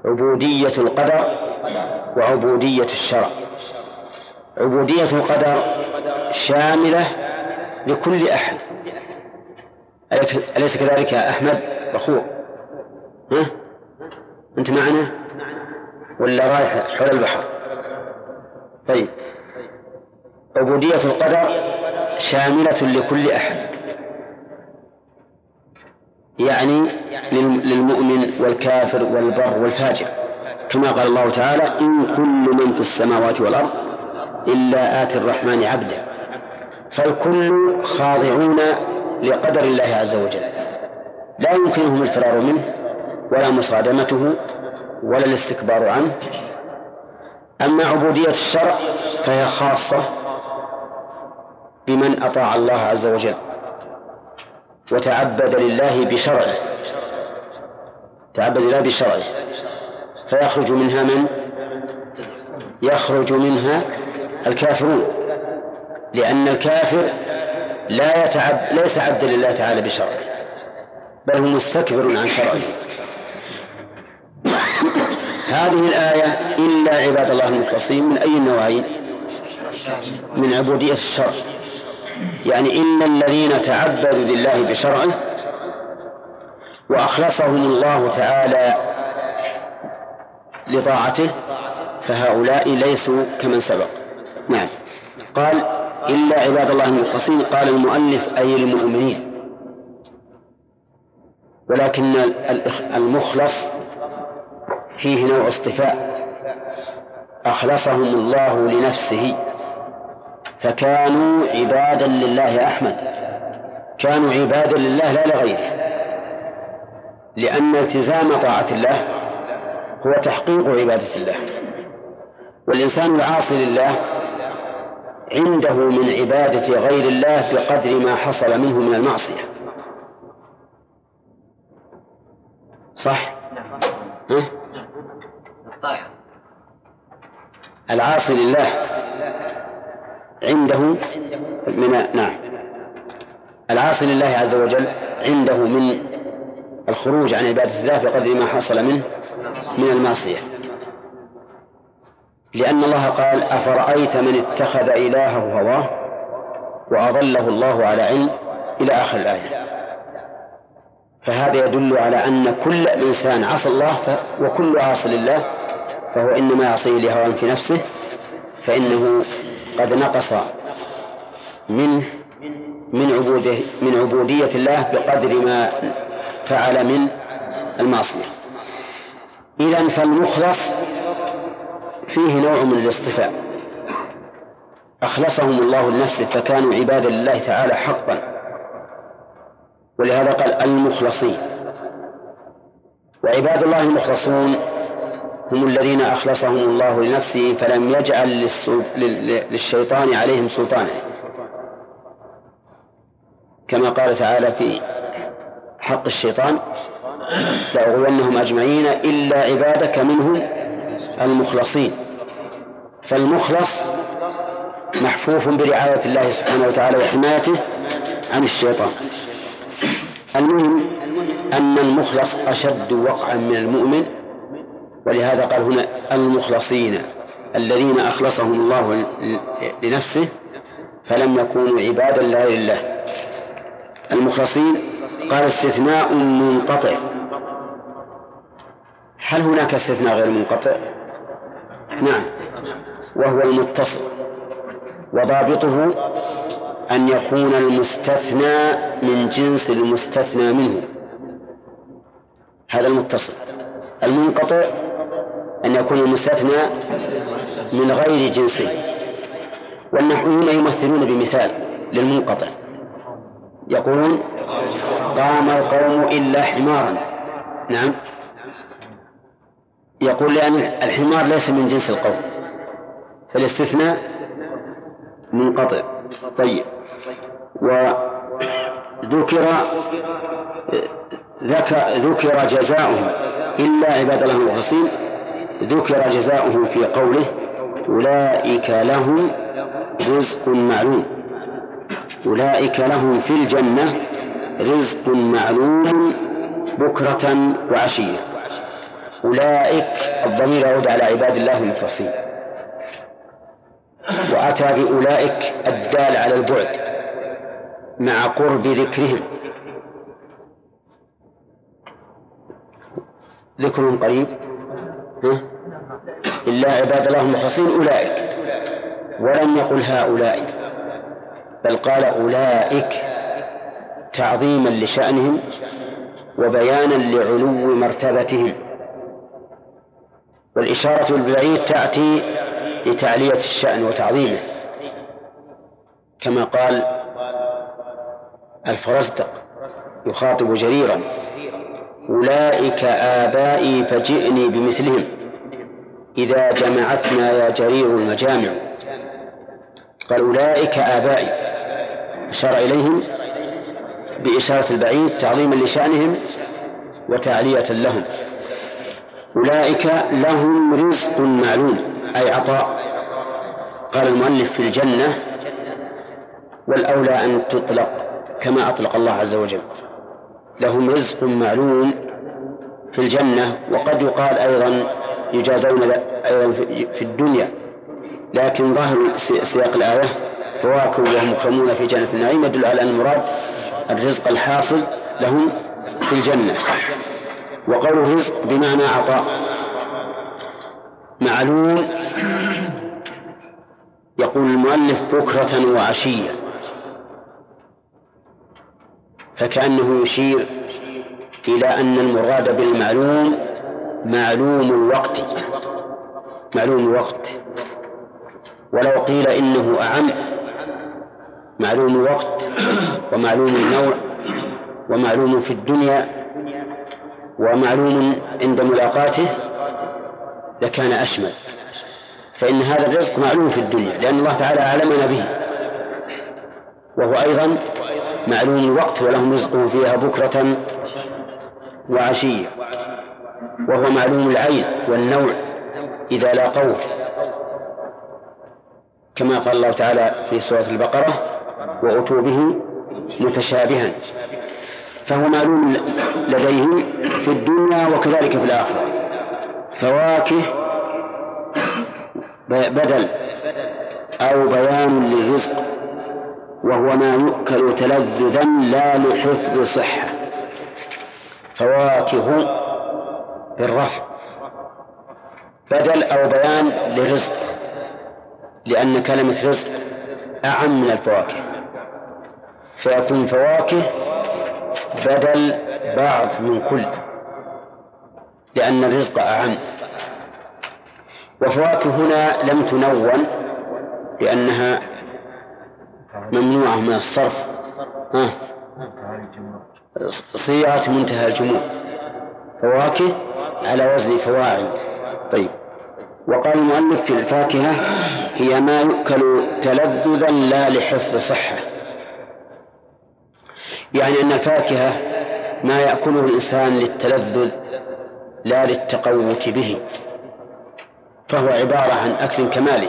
S1: عبودية القدر وعبودية الشرع. عبودية القدر شاملة لكل أحد. أليس كذلك يا أحمد أخوك؟ ها؟ أنت معنا؟ ولا رايح حول البحر؟ طيب. عبودية القدر شاملة لكل أحد. يعني للمؤمن والكافر والبر والفاجر. كما قال الله تعالى إن كل من في السماوات والأرض إلا آتي الرحمن عبدا فالكل خاضعون لقدر الله عز وجل. لا يمكنهم الفرار منه ولا مصادمته ولا الاستكبار عنه. أما عبودية الشرع فهي خاصة بمن أطاع الله عز وجل. وتعبد لله بشرعه. تعبد لله بشرعه. فيخرج منها من؟ يخرج منها الكافرون. لأن الكافر لا يتعب ليس عبدا لله تعالى بشرعه. بل هو مستكبر عن شرعه. هذه الآية إلا عباد الله المخلصين من أي النوعين من عبودية الشرع. يعني إن الذين تعبدوا لله بشرعه وأخلصهم الله تعالى لطاعته فهؤلاء ليسوا كمن سبق. نعم. قال إلا عباد الله المخلصين. قال المؤلف أي المؤمنين. ولكن المخلص فيه نوع اصطفاء. أخلصهم الله لنفسه. فكانوا عبادا لله أحمد. كانوا عبادا لله لا لغيره. لأن التزام طاعة الله هو تحقيق عبادة الله. والإنسان العاصي لله عنده من عبادة غير الله بقدر ما حصل منه من المعصية. صح؟ ها؟ العاصي لله. عنده من نعم. العاصي لله عز وجل عنده من الخروج عن عبادة الله بقدر ما حصل منه من المعصية. لأن الله قال أفرأيت من اتخذ إلهه هواه وأضله الله على علم إلى آخر الآية. فهذا يدل على أن كل إنسان عصى الله ف... وكل عاص لله فهو إنما يعصيه لهوى في نفسه فإنه قد نقص منه من عبوده من عبودية الله بقدر ما فعل من المعصية. إذا فالمخلص فيه نوع من الاصطفاء أخلصهم الله لنفسه فكانوا عبادا لله تعالى حقا. ولهذا قال المخلصين. وعباد الله المخلصون هم الذين أخلصهم الله لنفسه فلم يجعل للشيطان عليهم سلطانا. كما قال تعالى في حق الشيطان لأغوينهم أجمعين إلا عبادك منهم المخلصين. فالمخلص محفوف برعاية الله سبحانه وتعالى وحمايته عن الشيطان. المهم أن المخلص أشد وقعا من المؤمن ولهذا قال هنا المخلصين الذين أخلصهم الله لنفسه فلم يكونوا عبادا لا لله. المخلصين قال استثناء منقطع. هل هناك استثناء غير منقطع؟ نعم. وهو المتصل. وضابطه أن يكون المستثنى من جنس المستثنى منه. هذا المتصل. المنقطع أن يكون المستثنى من غير جنسه والنحويون يمثلون بمثال للمنقطع. يقولون قام القوم إلا حمارا. نعم. يقول لأن الحمار ليس من جنس القوم. فالاستثناء منقطع. طيب. وذكر ذكر جزاؤهم إلا عباد الله المخلصين. ذكر جزاؤهم في قوله أولئك لهم رزق معلوم. أولئك لهم في الجنة رزق معلوم بكرة وعشية. أولئك الضمير يعود على عباد الله المخلصين. وأتى بأولئك الدال على البعد مع قرب ذكرهم. ذكرهم قريب؟ إلا عباد الله المخلصين أولئك. ولم يقل هؤلاء. بل قال أولئك تعظيما لشأنهم وبيانا لعلو مرتبتهم. والإشارة بالبعيد تأتي لتعلية الشأن وتعظيمه. كما قال الفرزدق يخاطب جريرا. أولئك آبائي فجئني بمثلهم. إذا جمعتنا يا جرير المجامع. قال أولئك آبائي. أشار إليهم بإشارة البعيد تعظيما لشأنهم وتعلية لهم. أولئك لهم رزق معلوم أي عطاء. قال المؤلف في الجنة والأولى أن تطلق كما أطلق الله عز وجل. لهم رزق معلوم في الجنة وقد يقال أيضا يجازون أيضا في الدنيا. لكن ظاهر سياق الآية فواكه وهم مكرمون في جنة النعيم يدل على أن المراد الرزق الحاصل لهم في الجنة. وقول الرزق بمعنى عطاء. معلوم يقول المؤلف بكرة وعشية. فكأنه يشير إلى أن المراد بالمعلوم معلوم الوقت معلوم الوقت. ولو قيل إنه أعم معلوم الوقت ومعلوم النوع ومعلوم في الدنيا ومعلوم عند ملاقاته لكان أشمل. فإن هذا الرزق معلوم في الدنيا لأن الله تعالى أعلمنا به. وهو أيضا معلوم الوقت ولهم رزقهم فيها بكرة وعشية. وهو معلوم العين والنوع إذا لاقوه كما قال الله تعالى في سورة البقرة وأتوا به متشابها فهو معلوم لديهم في الدنيا وكذلك في الآخرة. فواكه بدل أو بيان للرزق. وهو ما يؤكل تلذذا لا لحفظ صحة. فواكه بالرفع. بدل أو بيان لرزق لأن كلمة رزق أعم من الفواكه. فيكون فواكه بدل بعض من كل. لأن الرزق أعم. وفواكه هنا لم تنون لأنها ممنوعة من الصرف. ها؟ صيغة منتهى الجموع فواكه على وزن فواعل. طيب. وقال المؤلف في الفاكهة هي ما يؤكل تلذذا لا لحفظ صحة. يعني أن الفاكهة ما يأكله الإنسان للتلذذ لا للتقوت به. فهو عبارة عن أكل كمالي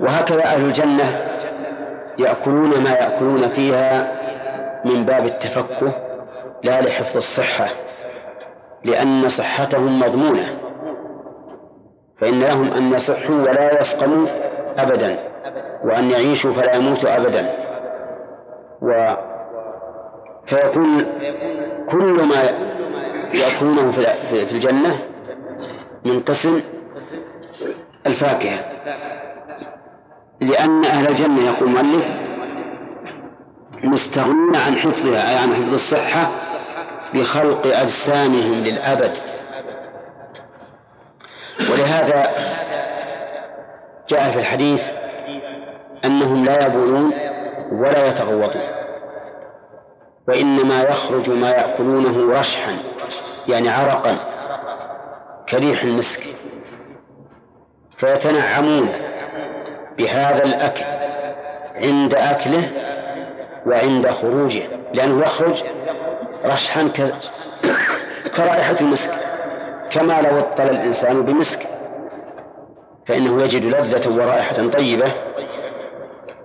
S1: وهكذا أهل الجنة يأكلون ما يأكلون فيها من باب التفكه لا لحفظ الصحة لأن صحتهم مضمونة فإن لهم أن يصحوا ولا يسقموا أبدا وأن يعيشوا فلا يموتوا أبدا. و فيكون كل ما يأكلونه في الجنة من قسم الفاكهة. لأن أهل الجنة يقول المؤلف مستغنون عن حفظها أي عن حفظ الصحة بخلق أجسامهم للأبد. ولهذا جاء في الحديث أنهم لا يبولون ولا يتغوطون وإنما يخرج ما يأكلونه رشحا يعني عرقا كريح المسك فيتنعمون. بهذا الأكل عند أكله وعند خروجه لأنه يخرج رشحا. [COUGHS] كرائحة المسك. كما لو اطل الإنسان بمسك فإنه يجد لذة ورائحة طيبة.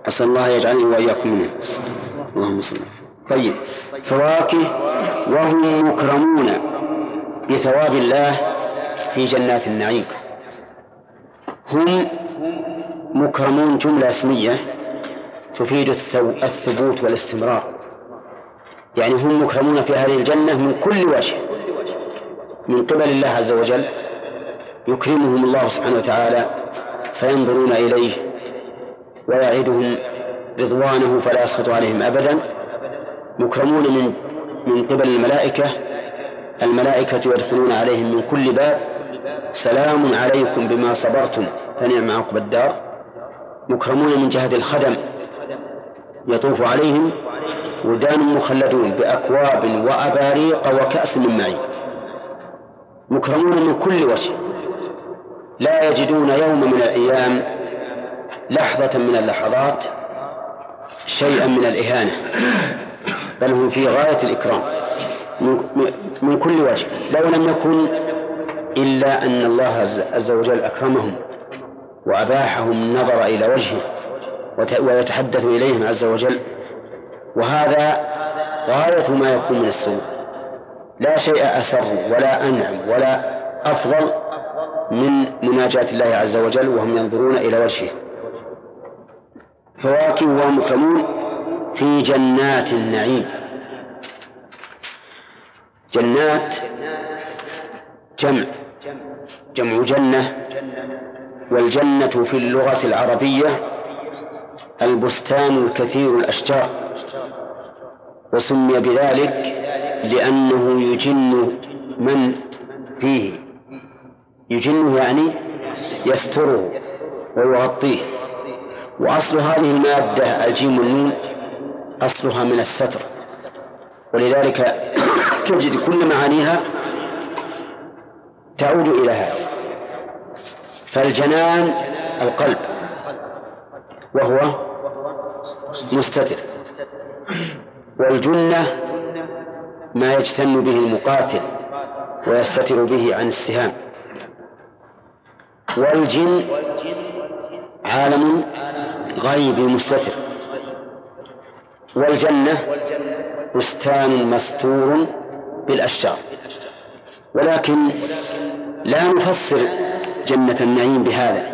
S1: أسأل الله يجعلني وإياكم منه اللهم صل طيب فواكه وهم مكرمون بثواب الله في جنات النعيم. هم مكرمون جملة اسمية تفيد الثبوت والاستمرار. يعني هم مكرمون في هذه الجنة من كل وجه. من قبل الله عز وجل يكرمهم الله سبحانه وتعالى فينظرون إليه ويعدهم رضوانه فلا يسخط عليهم أبدا. مكرمون من من قبل الملائكة. الملائكة يدخلون عليهم من كل باب. سلام عليكم بما صبرتم فنعم عقب الدار. مكرمون من جهة الخدم يطوف عليهم ولدان مخلدون بأكواب وأباريق وكأس من معين. مكرمون من كل وجه. لا يجدون يوم من الأيام لحظة من اللحظات شيئا من الإهانة بل هم في غاية الإكرام. من كل وجه. لو لم يكن إلا أن الله عز وجل أكرمهم وأباحهم النظر إلى وجهه ويتحدث إليهم عز وجل. وهذا غاية ما يكون من السوء. لا شيء أسر ولا أنعم ولا أفضل من مناجاة الله عز وجل وهم ينظرون إلى وجهه. فواكه ومكرمون في جنات النعيم. جنات جمع جمع جنة والجنة في اللغة العربية البستان الكثير الأشجار وسمي بذلك لأنه يجن من فيه يجنه يعني يستره ويغطيه. وأصل هذه المادة الجيم والنون أصلها من الستر. ولذلك تجد كل معانيها تعود إلى هذا فالجنان القلب. وهو مستتر. والجنة ما يجتن به المقاتل ويستتر به عن السهام. والجن عالم غيبي مستتر. والجنة بستان مستور بالأشجار. ولكن لا نفسر جنة النعيم بهذا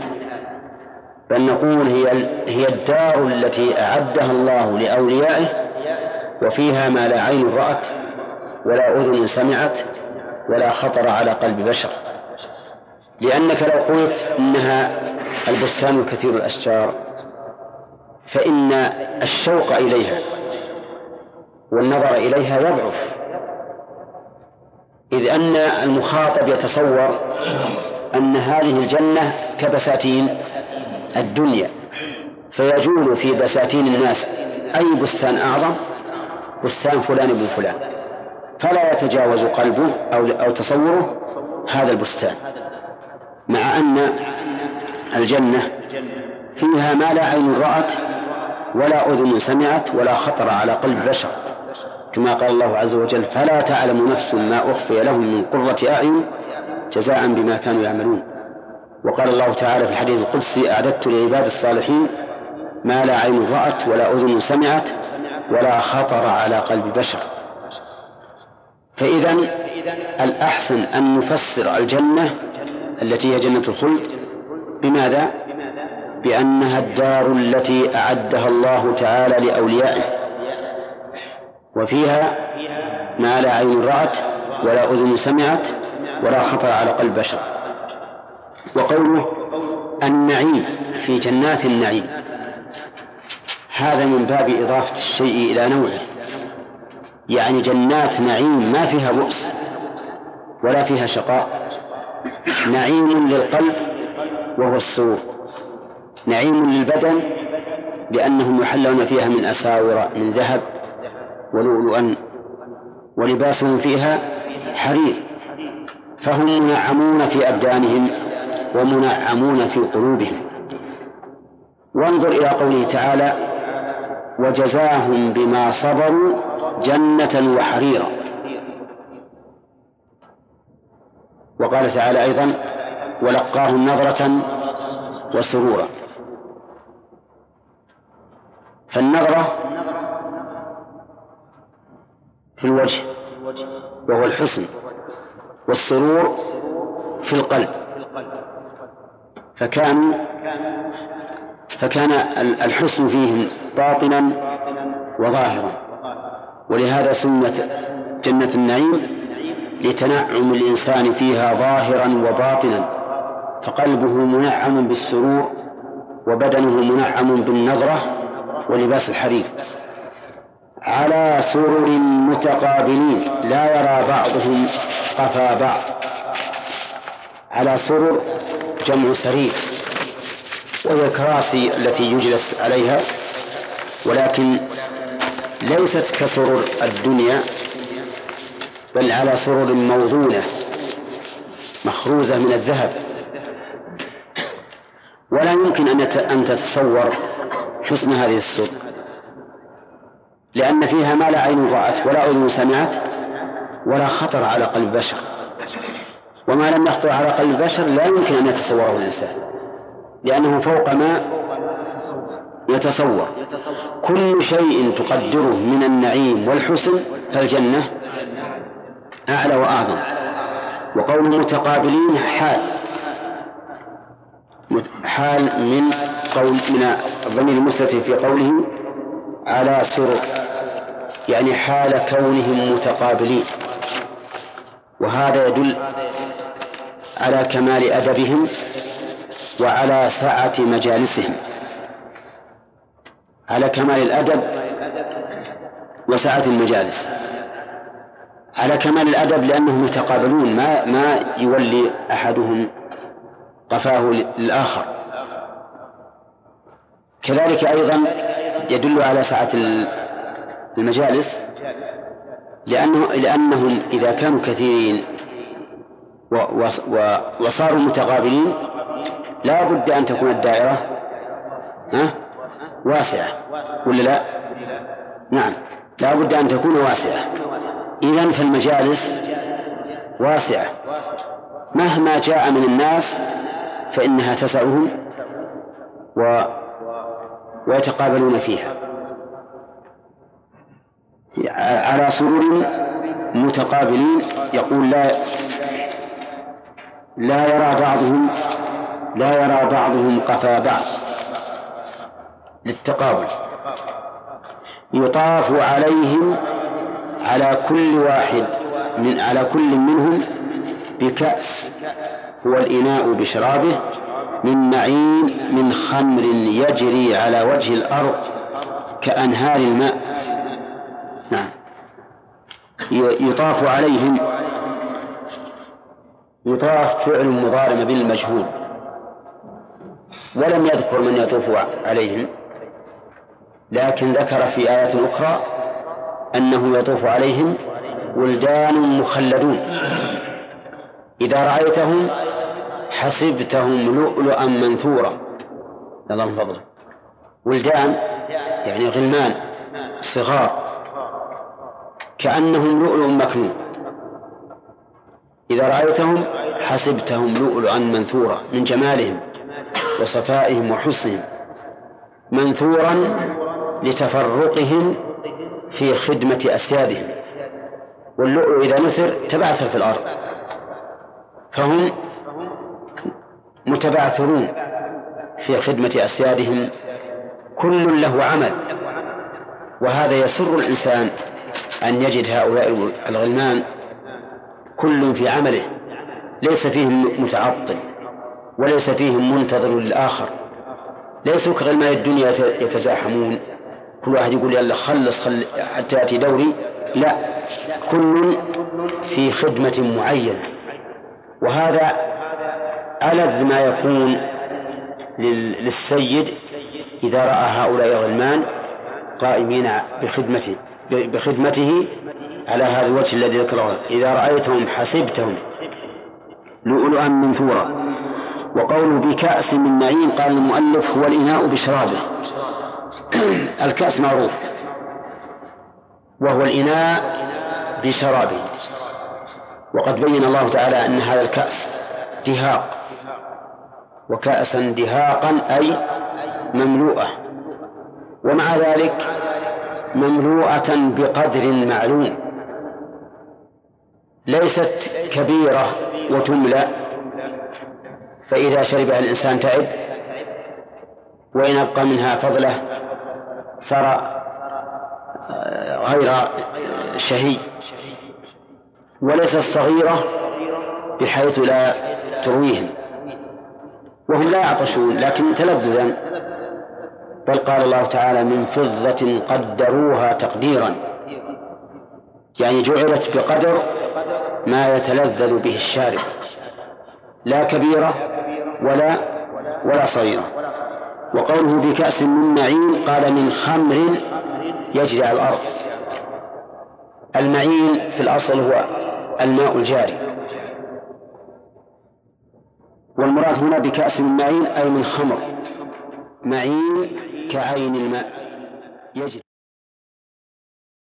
S1: بل نقول هي هي الدار التي أعدها الله لأوليائه وفيها ما لا عين رأت ولا أذن سمعت ولا خطر على قلب بشر. لأنك لو قلت إنها البستان الكثير الأشجار فإن الشوق إليها والنظر إليها يضعف. إذ أن المخاطب يتصور أن هذه الجنة كبساتين الدنيا فيجول في بساتين الناس أي بستان أعظم؟ بستان فلان ابن فلان. فلا يتجاوز قلبه أو أو تصوره هذا البستان مع أن الجنة فيها ما لا عين رأت ولا أذن سمعت ولا خطر على قلب بشر. كما قال الله عز وجل فلا تعلم نفس ما أخفي لهم من قرة أعين جزاء بما كانوا يعملون. وقال الله تعالى في الحديث القدسي أعددت لعباد الصالحين ما لا عين رأت ولا أذن سمعت ولا خطر على قلب بشر. فإذا الأحسن أن نفسر الجنة التي هي جنة الخلد. بماذا؟ بأنها الدار التي أعدها الله تعالى لأوليائه. وفيها ما لا عين رأت ولا أذن سمعت ولا خطر على قلب بشر. وقوله النعيم في جنات النعيم. هذا من باب إضافة الشيء إلى نوعه. يعني جنات نعيم ما فيها بؤس ولا فيها شقاء. نعيم للقلب وهو السرور. نعيم للبدن لأنهم يحلون فيها من أساور من ذهب ولؤلؤا. ولباسهم فيها حرير. فهم منعمون في أبدانهم ومنعمون في قلوبهم. وانظر إلى قوله تعالى وجزاهم بما صبروا جنة وحريرا. وقال تعالى أيضا ولقاهم نظرة وسرورا. فالنظرة في الوجه وهو الحسن. والسرور في القلب. فكان فكان الحسن فيهم باطنا وظاهرا. ولهذا سمت جنة النعيم لتنعم الإنسان فيها ظاهرا وباطنا فقلبه منعم بالسرور وبدنه منعم بالنظرة ولباس الحرير. على سرر متقابلين لا يرى بعضهم قفا على سرر جمع سرير. وهي الكراسي التي يجلس عليها. ولكن ليست كسرر الدنيا بل على سرر موضونة مخروزة من الذهب. ولا يمكن أن تتصور حسن هذه السر لأن فيها ما لا عين رأت ولا أذن سمعت ولا خطر على قلب بشر. وما لم يخطر على قلب بشر لا يمكن أن يتصوره الإنسان لأنه فوق ما يتصور. كل شيء تقدره من النعيم والحسن فالجنة أعلى وأعظم. وقول متقابلين حال حال من قول من الضمير المستتر في قوله على سرر يعني حال كونهم متقابلين. وهذا يدل على كمال أدبهم وعلى سعة مجالسهم. على كمال الأدب وسعة المجالس. على كمال الأدب لأنهم يتقابلون ما ما يولي أحدهم قفاه للآخر. كذلك أيضا يدل على سعة المجالس لأنه لأنهم إذا كانوا كثيرين وصاروا متقابلين لا بد أن تكون الدائرة ها؟ واسعة ولا لا؟ نعم لا بد أن تكون واسعة. إذا فالمجالس واسعة. مهما جاء من الناس فإنها تسعهم و ويتقابلون فيها. على سرور متقابلين يقول لا لا يرى بعضهم لا يرى بعضهم قفا بعض للتقابل. يطاف عليهم على كل واحد من على كل منهم بكأس هو الإناء بشرابه من معين من خمر يجري على وجه الأرض كأنهار الماء. يطاف عليهم. يطاف فعل مضارع بالمجهول. ولم يذكر من يطوف عليهم. لكن ذكر في آيات أخرى أنه يطوف عليهم ولدان مخلدون. إذا رأيتهم حسبتهم لؤلؤا منثورا. الله من فضله. ولدان يعني غلمان صغار. كأنهم لؤلؤ مكنون. إذا رأيتهم حسبتهم لؤلؤا منثورا من جمالهم وصفائهم وحسنهم منثورا لتفرقهم في خدمة أسيادهم. واللؤلؤ إذا نثر تبعثر في الأرض. فهم متبعثرون في خدمة أسيادهم. كل له عمل. وهذا يسر الإنسان أن يجد هؤلاء الغلمان كل في عمله ليس فيهم متعطل وليس فيهم منتظر للآخر ليسوا كغلمان الدنيا يتزاحمون. كل واحد يقول يلا خلص خل حتى يأتي دوري. لا كل في خدمة معينة. وهذا ألذ ما يكون للسيد إذا رأى هؤلاء الغلمان. قائمين بخدمته بخدمته على هذا الوجه الذي ذكره. إذا رأيتهم حسبتهم. لؤلؤا منثورا وقوله بكأس من معين قال المؤلف هو الإناء بشرابه. [CLEARS THROAT] الكأس معروف. وهو الإناء بشرابه. وقد بين الله تعالى أن هذا الكأس دهاق. وكأسا دهاقا أي مملوءة. ومع ذلك مملوءة بقدر معلوم. ليست كبيرة وتملأ. فإذا شربها الإنسان تعب وإن أبقى منها فضلة صار آه، غير شهي. وليست صغيرة بحيث لا ترويهم. وهم لا يعطشون لكن تلذذا. بل قال الله تعالى من فضة قدروها تقديرا. يعني جعلت بقدر ما يتلذذ به الشارب لا كبيرة ولا ولا صغيرة. وقوله بكأس من معين قال من خمر يجري على الأرض. المعين في الأصل هو الماء الجاري. والمراد هنا بكأس من معين أي من خمر. معين كعين الماء. يجري.